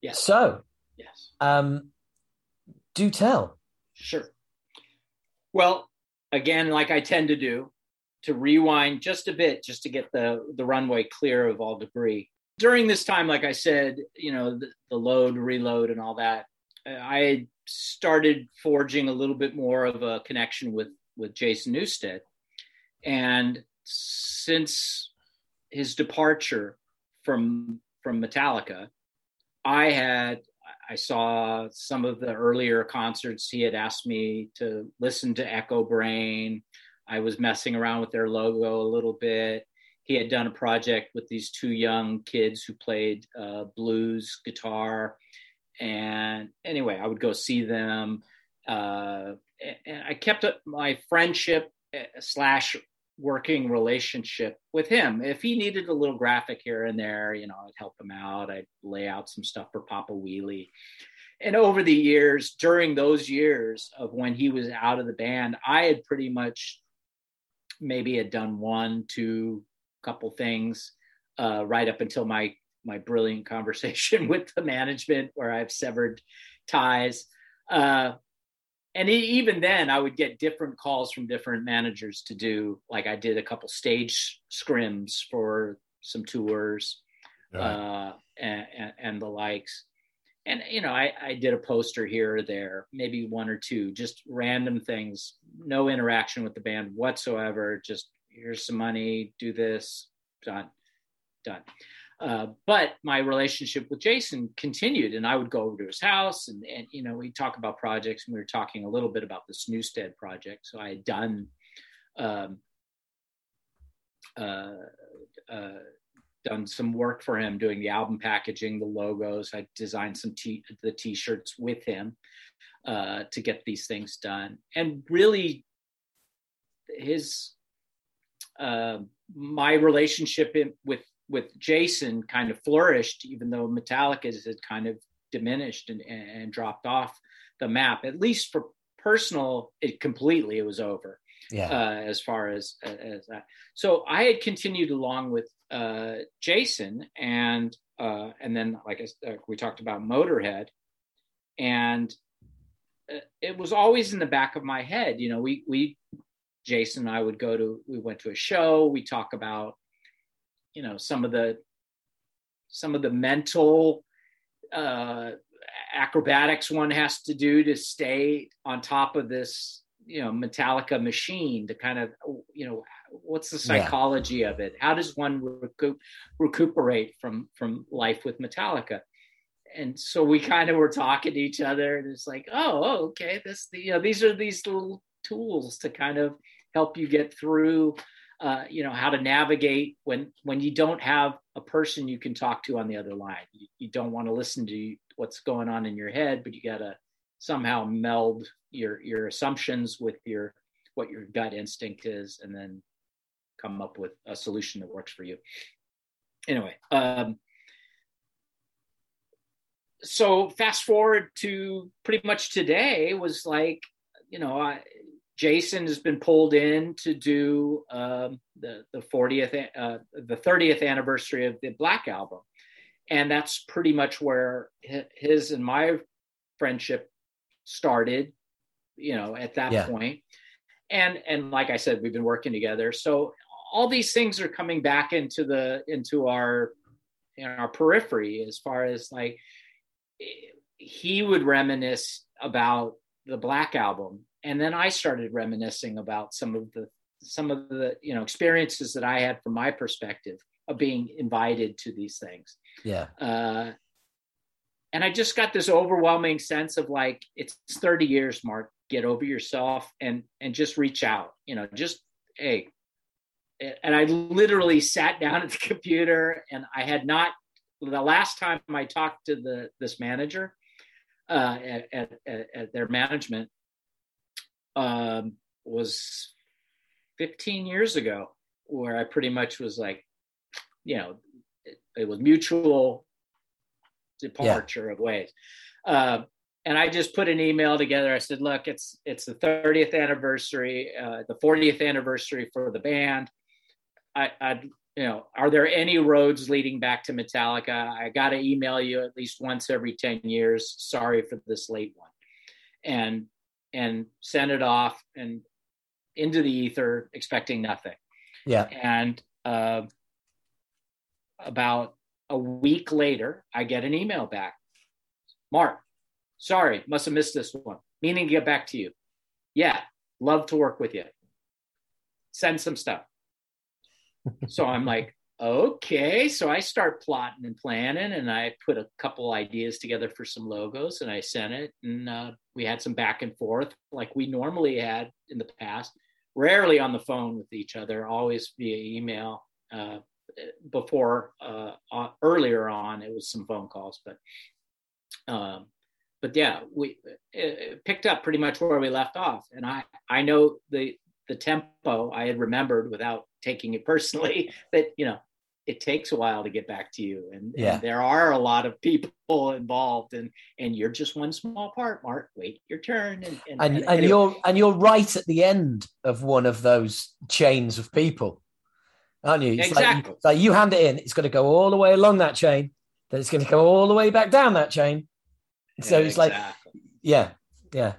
Yes. So. Yes. Um, do tell. Sure. Well, again, like I tend to do, to rewind just a bit just to get the, the runway clear of all debris. During this time, like I said, you know, the, the load, reload, and all that, I started forging a little bit more of a connection with with Jason Newsted. And since his departure from from Metallica, I had I saw some of the earlier concerts. He had asked me to listen to Echobrain. I was messing around with their logo a little bit. He had done a project with these two young kids who played uh, blues guitar. And anyway, I would go see them. Uh, and I kept up my friendship uh, slash working relationship with him. If he needed a little graphic here and there, you know, I'd help him out. I'd lay out some stuff for Papa Wheelie. And over the years, during those years of when he was out of the band, I had pretty much maybe had done one, two, couple things uh, right up until my my brilliant conversation with the management where I've severed ties. Uh, and even then I would get different calls from different managers to do like I did a couple stage scrims for some tours yeah. uh, and, and, and, the likes and you know I, I did a poster here or there maybe one or two just random things no interaction with the band whatsoever just here's some money do this done done uh, but my relationship with Jason continued, and I would go over to his house, and, and you know we talk about projects, and we were talking a little bit about this Newsted project. So I had done, um, uh, uh, done some work for him, doing the album packaging, the logos. I designed some t- the t-shirts with him uh, to get these things done, and really, his uh, my relationship in, with with Jason kind of flourished, even though Metallica had kind of diminished and, and dropped off the map. At least for personal, it completely it was over. Yeah. Uh, as far as as that, so I had continued along with uh, Jason, and uh, and then like I, uh, we talked about Motorhead, and uh, it was always in the back of my head. You know, we we Jason and I would go to we went to a show. We talk about you know some of the some of the mental uh, acrobatics one has to do to stay on top of this you know metallica machine to kind of you know what's the psychology yeah. of it? How does one recoup, recuperate from from life with metallica? And so we kind of were talking to each other and it's like oh, oh okay this the, you know these are these little tools to kind of help you get through uh, you know how to navigate when when you don't have a person you can talk to on the other line. You, you don't want to listen to what's going on in your head but you got to somehow meld your your assumptions with your what your gut instinct is and then come up with a solution that works for you anyway um, so fast forward to pretty much today was like you know I, Jason has been pulled in to do um, the the 40th uh, the 30th anniversary of the Black album, and that's pretty much where his and my friendship started. You know, at that yeah. point. and and like I said, we've been working together. So all these things are coming back into the into our in our periphery as far as like he would reminisce about the Black album and then I started reminiscing about some of the some of the you know experiences that I had from my perspective of being invited to these things. Yeah. Uh, and I just got this overwhelming sense of like it's 30 years, Mark. Get over yourself and and just reach out. You know, just hey. And I literally sat down at the computer, and I had not. The last time I talked to the this manager uh, at, at, at their management, um, was 15 years ago, where I pretty much was like, you know, it, it was mutual departure yeah. of ways. Uh, and I just put an email together. I said, "Look, it's it's the 30th anniversary, uh, the 40th anniversary for the band. I, I, you know, are there any roads leading back to Metallica? I got to email you at least once every 10 years. Sorry for this late one." And and send it off and into the ether, expecting nothing. Yeah. And uh, about a week later, I get an email back. Mark, sorry, must have missed this one. Meaning to get back to you. Yeah, love to work with you. Send some stuff. So I'm like, okay. So i start plotting and planning and i put a couple ideas together for some logos and i sent it and uh, we had some back and forth like we normally had in the past rarely on the phone with each other always via email uh, before uh, earlier on it was some phone calls but um, but yeah we picked up pretty much where we left off and i i know the the tempo i had remembered without taking it personally that you know it takes a while to get back to you. And, yeah. and, there are a lot of people involved and and you're just one small part mark. Wait your turn. And and, and, and, and you're and you're right at the end of one of those chains of people aren't you? It's exactly. like, like you hand it in it's going to go all the way along that chain then it's going to go all the way back down that chain. So yeah, it's exactly. like yeah yeah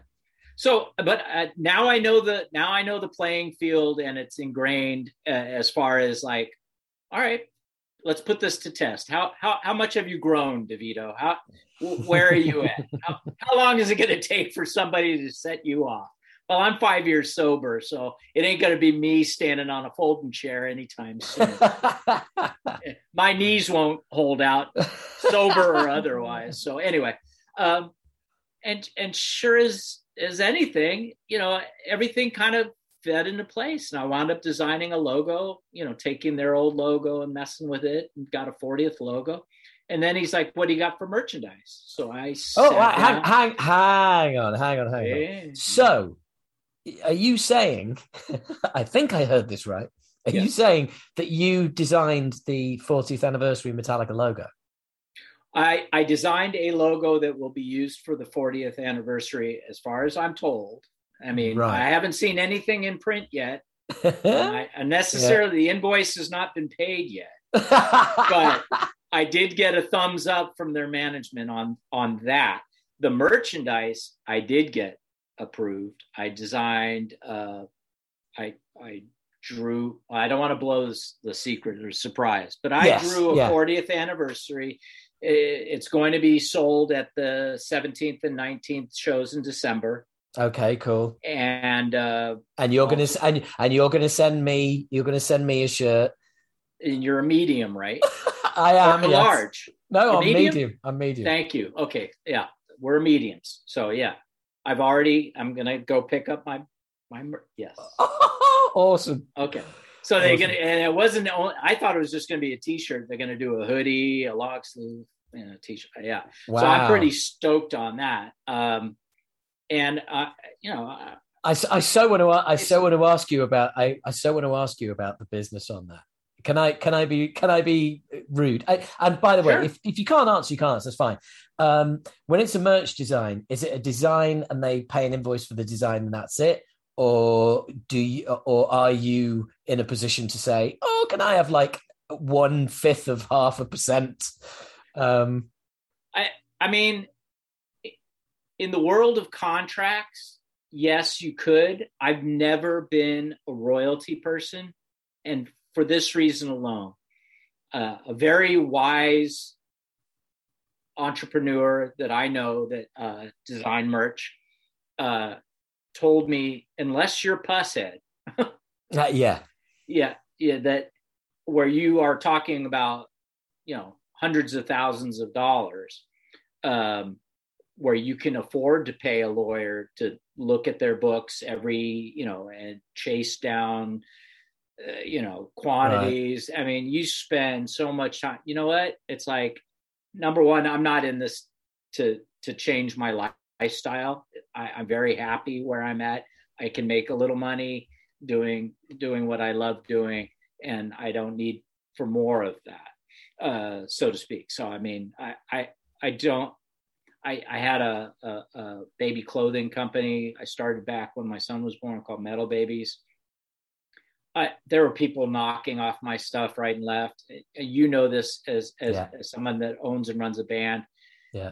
So, but uh, now I know the now I know the playing field, and it's ingrained uh, as far as like, all right, let's put this to test. How how how much have you grown, DeVito? How where are you at? How, how long is it going to take for somebody to set you off? Well, I'm five years sober, so it ain't going to be me standing on a folding chair anytime soon. My knees won't hold out, sober or otherwise. So anyway, um, and and sure as as anything, you know, everything kind of fed into place. And I wound up designing a logo, you know, taking their old logo and messing with it and got a 40th logo. And then he's like, "What do you got for merchandise?" So I oh, hang, hang, hang on, hang on, hang yeah. on. So, are you saying? I think I heard this right. Are yeah. you saying that you designed the 40th anniversary Metallica logo? I, I designed a logo that will be used for the 40th anniversary, as far as I'm told. I mean, right. I haven't seen anything in print yet. I, unnecessarily, yeah. the invoice has not been paid yet. but I did get a thumbs up from their management on on that. The merchandise I did get approved. I designed. Uh, I I drew. I don't want to blow the secret or surprise, but I yes, drew a yeah. 40th anniversary it's going to be sold at the 17th and 19th shows in December. Okay, cool. And uh, and you're gonna and, and you're gonna send me you're gonna send me a shirt. And you're a medium, right? I am yes. large. No, I'm medium? medium. I'm medium. Thank you. Okay, yeah, we're mediums. So yeah, I've already. I'm gonna go pick up my my. Yes. awesome. Okay. So they're gonna, and it wasn't. Only, I thought it was just gonna be a T-shirt. They're gonna do a hoodie, a long sleeve, and a T-shirt. Yeah. Wow. So I'm pretty stoked on that. Um, and uh, you know, I, I, I so want to I so want to ask you about I, I so want to ask you about the business on that. Can I can I be can I be rude? I, and by the way, if, if you can't answer, you can't answer. That's fine. Um, when it's a merch design, is it a design and they pay an invoice for the design and that's it, or do you or are you in a position to say oh can i have like one fifth of half a percent? Um i i mean in the world of contracts yes you could. I've never been a royalty person and for this reason alone. Uh, a very wise entrepreneur that i know that uh, design merch uh, told me unless you're Pushead, uh, yeah, yeah, yeah, that where you are talking about, you know, hundreds of thousands of dollars, um, where you can afford to pay a lawyer to look at their books every, you know, and chase down, uh, you know, quantities. Right. I mean, you spend so much time. You know what? It's like number one, I'm not in this to to change my life lifestyle. I, I'm very happy where I'm at. I can make a little money doing doing what I love doing, and I don't need for more of that, uh, so to speak. So I mean, I I, I don't. I, I had a, a, a baby clothing company. I started back when my son was born, called Metal Babies. I, there were people knocking off my stuff right and left. You know this as as, yeah. as someone that owns and runs a band. Yeah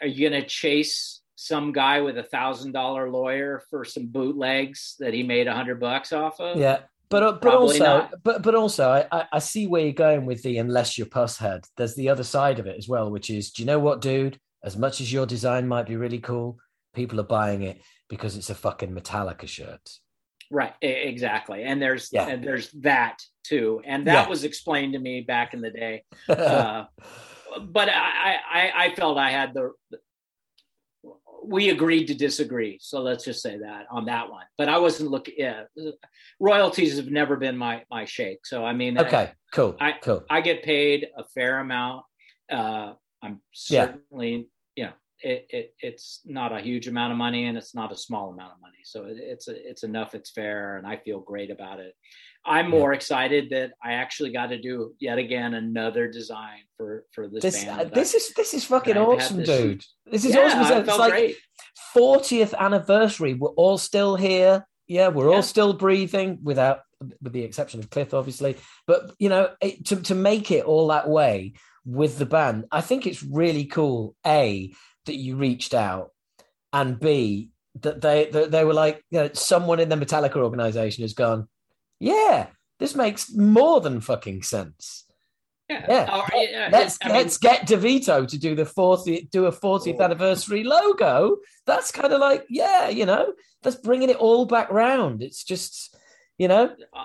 are you going to chase some guy with a thousand dollar lawyer for some bootlegs that he made a hundred bucks off of? Yeah. But, uh, but also, not. but but also, I, I see where you're going with the unless you're Pushead. There's the other side of it as well, which is, do you know what, dude? As much as your design might be really cool, people are buying it because it's a fucking Metallica shirt. Right, exactly. And there's yeah. and there's that too, and that yeah. was explained to me back in the day. Uh, but I, I, I felt I had the, we agreed to disagree. So let's just say that on that one. But I wasn't looking. Yeah, royalties have never been my my shake. So I mean, okay, I, cool, I, cool. I get paid a fair amount. Uh, I'm certainly, yeah. you know, it, it it's not a huge amount of money and it's not a small amount of money. So it, it's a, it's enough. It's fair, and I feel great about it. I'm more excited that I actually got to do yet again another design for for this, this band. Uh, this is this is fucking awesome, this. dude. This is yeah, awesome. It's like great. 40th anniversary. We're all still here. Yeah, we're yeah. all still breathing, without with the exception of Cliff, obviously. But you know, it, to to make it all that way with the band, I think it's really cool. A that you reached out, and B that they that they were like, you know, someone in the Metallica organization has gone, yeah, this makes more than fucking sense. Yeah, yeah. Oh, yeah. let's I let's get DeVito to do the 40th do a 40th anniversary logo. That's kind of like, yeah, you know, that's bringing it all back round. It's just, you know, uh,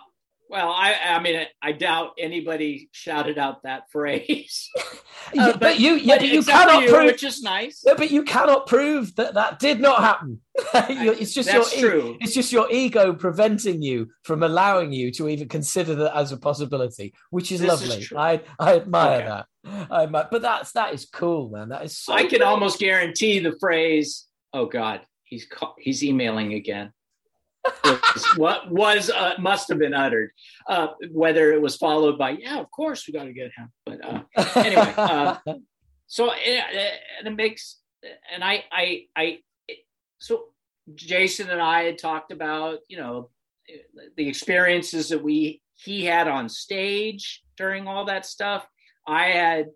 well, I, I mean, I doubt anybody shouted out that phrase. uh, but, but, you, yeah, but you cannot you, prove, which is nice. Yeah, but you cannot prove that that did not happen. it's just That's your, true. It's just your ego preventing you from allowing you to even consider that as a possibility, which is this lovely. Is I, I admire okay. that. I admire, but that's that is cool, man. That is. So I can cool. almost guarantee the phrase. Oh God, he's he's emailing again what was uh, must have been uttered. Uh, whether it was followed by "Yeah, of course we got to get him," but uh, anyway. Uh, so it, and it makes and I I I so Jason and I had talked about you know the experiences that we he had on stage during all that stuff. I had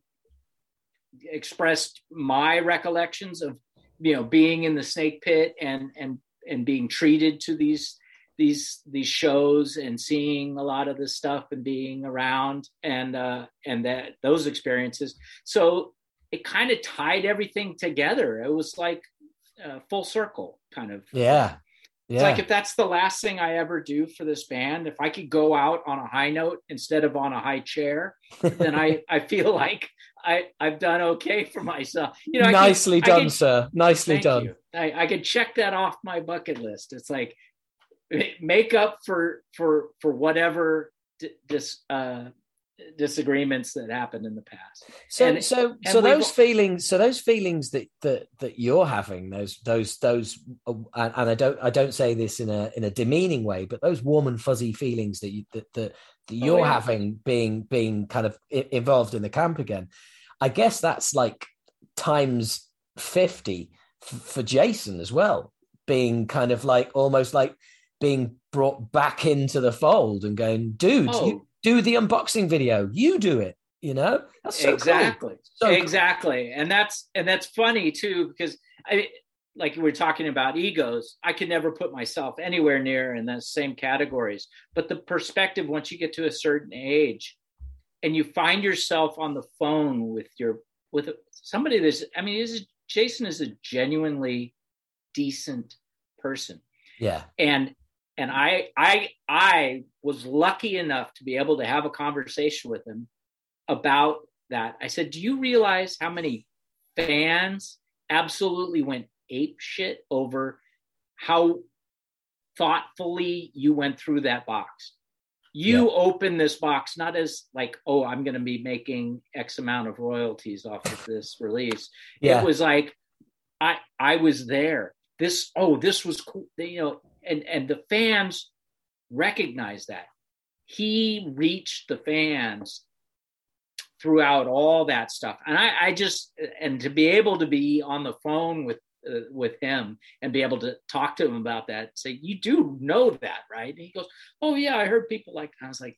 expressed my recollections of you know being in the snake pit and and and being treated to these these these shows and seeing a lot of this stuff and being around and uh and that those experiences so it kind of tied everything together it was like uh, full circle kind of yeah yeah. It's like if that's the last thing I ever do for this band, if I could go out on a high note instead of on a high chair, then I, I feel like I, I've done okay for myself. You know, nicely could, done, could, sir. Nicely done. I, I could check that off my bucket list. It's like make up for for for whatever dis, uh, disagreements that happened in the past. So and, so and so those feelings, so those feelings that that that you're having, those those those, uh, and, and, I don't I don't say this in a in a demeaning way, but those warm and fuzzy feelings that you that that, that you're oh, yeah. having, being being kind of involved in the camp again. I guess that's like times fifty for Jason as well, being kind of like almost like being brought back into the fold and going, dude, oh. you do the unboxing video, you do it. You know, so exactly, cool. so exactly, cool. and that's and that's funny too because I like we're talking about egos. I could never put myself anywhere near in the same categories, but the perspective once you get to a certain age, and you find yourself on the phone with your with somebody that's I mean, is Jason is a genuinely decent person. Yeah. And and I I I was lucky enough to be able to have a conversation with him about that. I said, "Do you realize how many fans absolutely went ape shit over how thoughtfully you went through that box? You yeah. open this box not as like, oh, I'm going to be making X amount of royalties off of this release. Yeah. It was like, I I was there. This oh, this was cool. You know, and and the fans recognized that he reached the fans throughout all that stuff and i i just and to be able to be on the phone with uh, with him and be able to talk to him about that say you do know that right and he goes oh yeah i heard people like i was like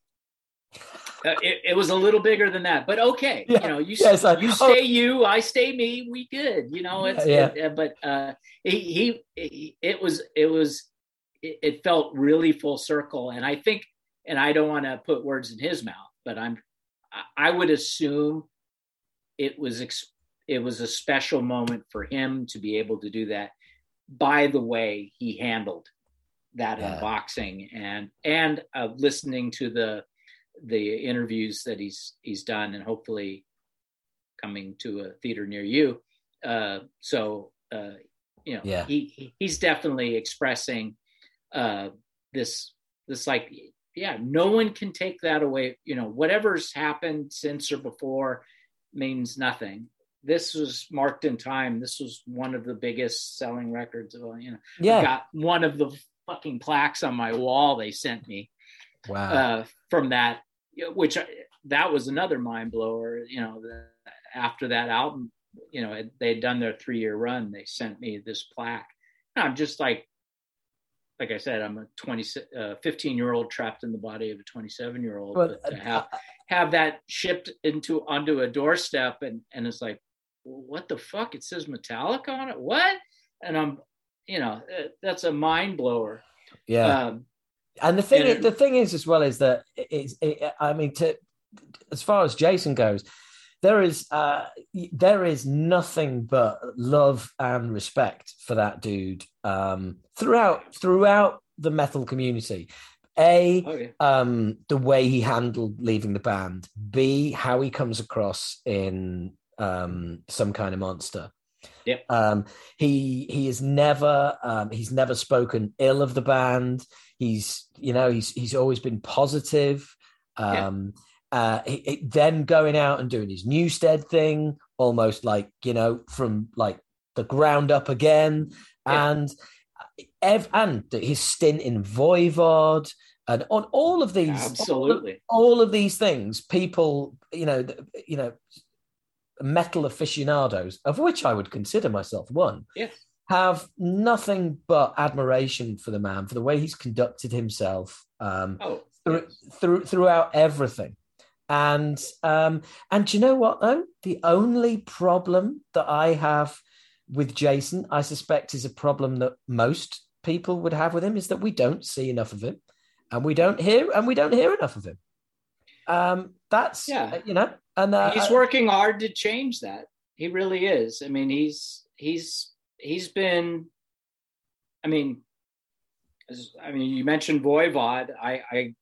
uh, it, it, was a little bigger than that, but okay. Yeah. You know, you yeah, like, you oh. stay oh. you, I stay me. We good. You know, it's yeah. It, but uh, he, he it was it was it, it, felt really full circle, and I think, and I don't want to put words in his mouth, but I'm I would assume it was ex- it was a special moment for him to be able to do that. By the way, he handled that yeah. unboxing and and uh, listening to the the interviews that he's he's done and hopefully coming to a theater near you uh, so uh, you know yeah. he he's definitely expressing uh, this this like yeah no one can take that away you know whatever's happened since or before means nothing this was marked in time this was one of the biggest selling records of you know yeah I got one of the fucking plaques on my wall they sent me wow uh, from that which that was another mind blower. You know, the, after that album, you know, they had done their three year run. They sent me this plaque. And I'm just like, like I said, I'm a 20, uh, 15 year old trapped in the body of a 27 year old. But to have, have that shipped into onto a doorstep and, and it's like, what the fuck? It says Metallica on it. What? And I'm, you know uh, that's a mind blower. Yeah. Um, and the thing, and it, the thing is, as well, is that it's. It, I mean, to as far as Jason goes, there is uh, there is nothing but love and respect for that dude um, throughout throughout the metal community. A, oh, yeah. um, the way he handled leaving the band. B, how he comes across in um, some kind of monster. Yep. Um, he he is never um, he's never spoken ill of the band. He's you know he's he's always been positive. Um, uh, he, he, then going out and doing his Newsted thing, almost like you know from like the ground up again, yeah. and ev- and his stint in Voivod and on all of these absolutely all of, all of these things, people you know you know metal aficionados, of which I would consider myself one. Yes. Have nothing but admiration for the man for the way he's conducted himself um, oh, through, through, throughout everything. And um, and you know what though? The only problem that I have with Jason, I suspect, is a problem that most people would have with him, is that we don't see enough of him, and we don't hear and we don't hear enough of him. Um, that's yeah, you know, and uh, he's working hard to change that. He really is. I mean, he's he's he's been. I mean, I mean, you mentioned Voivod. I I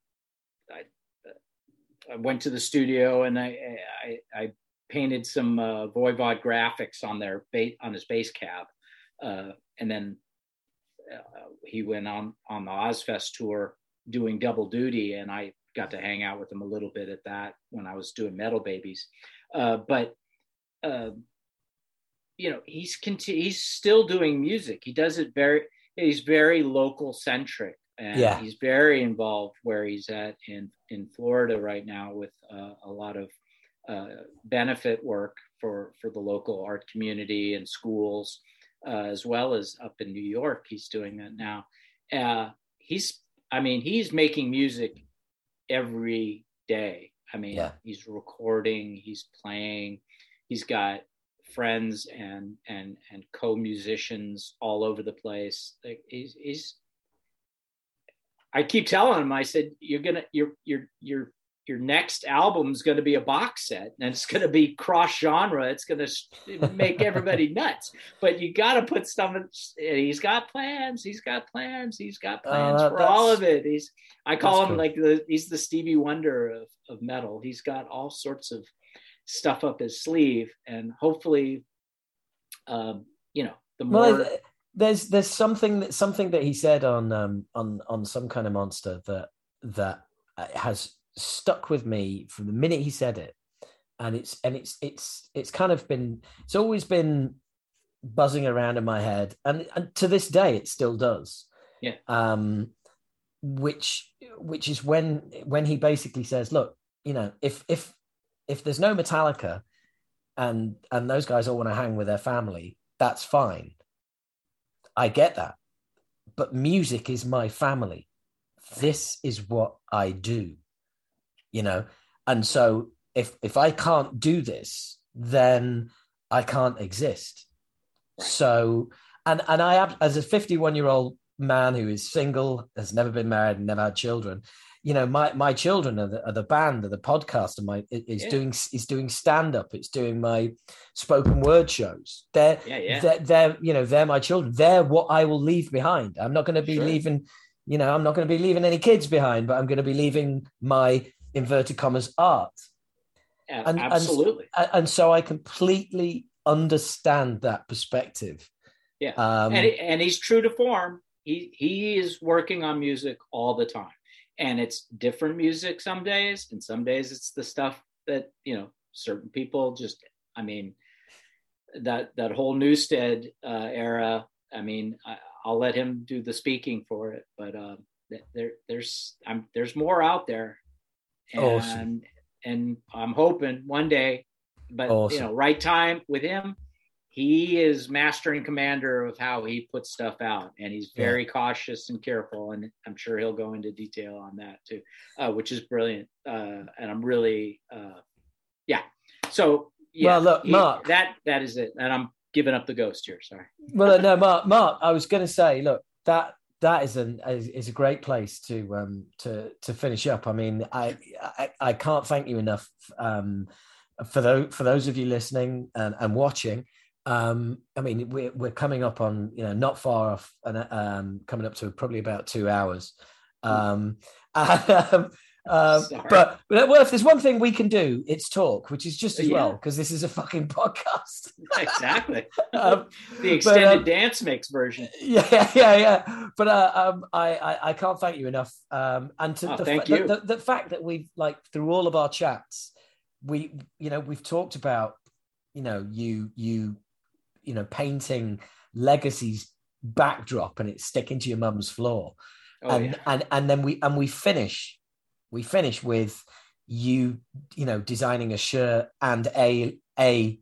I went to the studio and I I, I painted some uh, Voivod graphics on their ba- on his bass cab, uh, and then uh, he went on on the Ozzfest tour doing double duty, and I got to hang out with him a little bit at that when I was doing Metal Babies. Uh, but uh, you know, he's conti- he's still doing music. He does it very. He's very local centric and yeah. he's very involved where he's at in in Florida right now with uh, a lot of uh, benefit work for for the local art community and schools, uh, as well as up in New York. He's doing that now. Uh, he's, I mean, he's making music every day. I mean, yeah. he's recording, he's playing, he's got friends and and and co-musicians all over the place. Like he's he's I keep telling him, I said, you're gonna your your your your next album is going to be a box set and it's going to be cross genre. It's going to make everybody nuts. But you got to put stuff. In, he's got plans. He's got plans. He's got uh, plans uh, for all of it. He's I call him cool. like the he's the Stevie Wonder of of metal. He's got all sorts of stuff up his sleeve, and hopefully, um, you know, the more. Well, there's there's something that something that he said on um on on some kind of monster that that uh, has stuck with me from the minute he said it. And it's and it's it's it's kind of been it's always been buzzing around in my head. And, and to this day it still does. Yeah. Um which which is when when he basically says look you know if if if there's no metallica and and those guys all want to hang with their family that's fine I get that. But music is my family. This is what I do. You know? And so if if I can't do this, then I can't exist. So and and I as a 51 year old man who is single, has never been married, never had children, you know my my children are the, are the band are the podcast and my is yeah. doing is doing stand up it's doing my spoken word shows. They're, yeah, yeah. they're they're you know they're my children. They're what i will leave behind. I'm not going to be sure. leaving you know i'm not going to be leaving any kids behind but i'm going to be leaving my inverted commas art. And, absolutely. and, and so i completely understand that perspective. Yeah. Um, and, and he's true to form. He he is working on music all the time and it's different music some days and some days it's the stuff that you know certain people just i mean that that whole Newsted uh, era i mean I, will let him do the speaking for it but uh, there there's i'm there's more out there and awesome. and i'm hoping one day but awesome. you know right time with him he is master and commander of how he puts stuff out and he's very yeah. cautious and careful and i'm sure he'll go into detail on that too uh, which is brilliant uh, and i'm really uh, yeah so yeah well look he, mark that that is it and i'm giving up the ghost here. Sorry. well, no, Mark. Mark, I was going to say, look, that that is an is a great place to um to to finish up. I mean, I I, I can't thank you enough um for those for those of you listening and, and watching. Um, I mean, we're we're coming up on you know not far off, and um, coming up to probably about two hours. Um, um, um, but, well, if there's one thing we can do, it's talk, which is just as yeah. well because this is a fucking podcast. exactly. um, the extended but, dance mix version. Yeah, yeah, yeah. But uh, um, I, I, I can't thank you enough. Um, and to oh, the, thank the, you. The, the, fact that we've like through all of our chats, we you know we've talked about you know you you you know painting Legacy's backdrop and it's sticking to your mum's floor. Oh, and, yeah. and and then we and we finish we finish with you you know designing a shirt and a a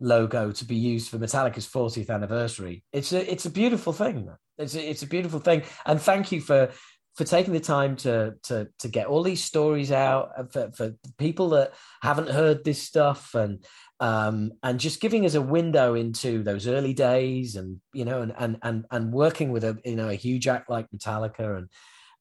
logo to be used for Metallica's 40th anniversary. It's a it's a beautiful thing. It's a, it's a beautiful thing, and thank you for for taking the time to to to get all these stories out for, for people that haven't heard this stuff and um and just giving us a window into those early days and you know and and and, and working with a you know a huge act like Metallica and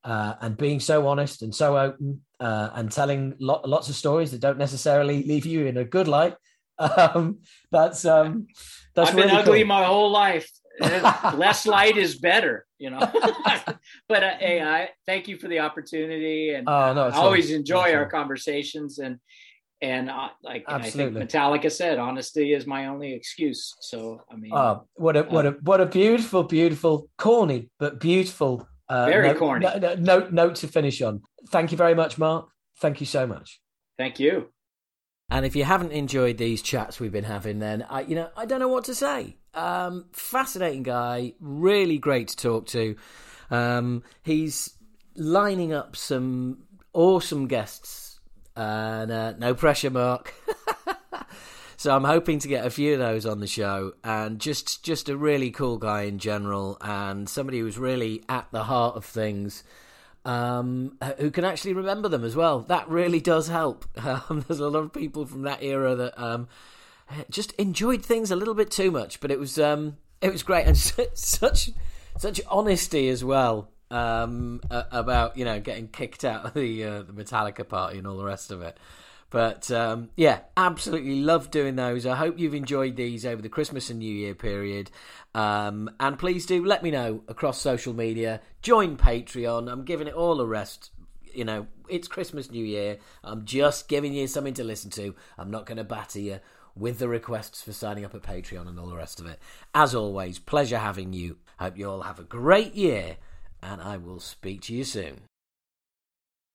uh, and being so honest and so open uh, and telling lo- lots of stories that don't necessarily leave you in a good light. Um, that's um, that's I've really been ugly cool. my whole life. Less light is better, you know. but uh, hey, I thank you for the opportunity, and oh, no, I always enjoy our conversations. And and uh, like Absolutely. I think Metallica said, honesty is my only excuse. So I mean, oh, what a what a uh, what a beautiful, beautiful, corny but beautiful uh, very note, corny. Note, note, note to finish on. Thank you very much, Mark. Thank you so much. Thank you. And if you haven't enjoyed these chats we've been having, then I, you know, I don't know what to say. Um, fascinating guy, really great to talk to. Um, he's lining up some awesome guests, and uh, no pressure, Mark. So I'm hoping to get a few of those on the show, and just just a really cool guy in general, and somebody who's really at the heart of things. Um, who can actually remember them as well. That really does help. Um, there's a lot of people from that era that um, just enjoyed things a little bit too much, but it was um, it was great and such such honesty as well um, about you know getting kicked out of the uh, the Metallica party and all the rest of it. But um, yeah, absolutely love doing those. I hope you've enjoyed these over the Christmas and New Year period. Um, and please do let me know across social media. Join Patreon. I'm giving it all a rest. You know, it's Christmas, New Year. I'm just giving you something to listen to. I'm not going to batter you with the requests for signing up at Patreon and all the rest of it. As always, pleasure having you. Hope you all have a great year, and I will speak to you soon.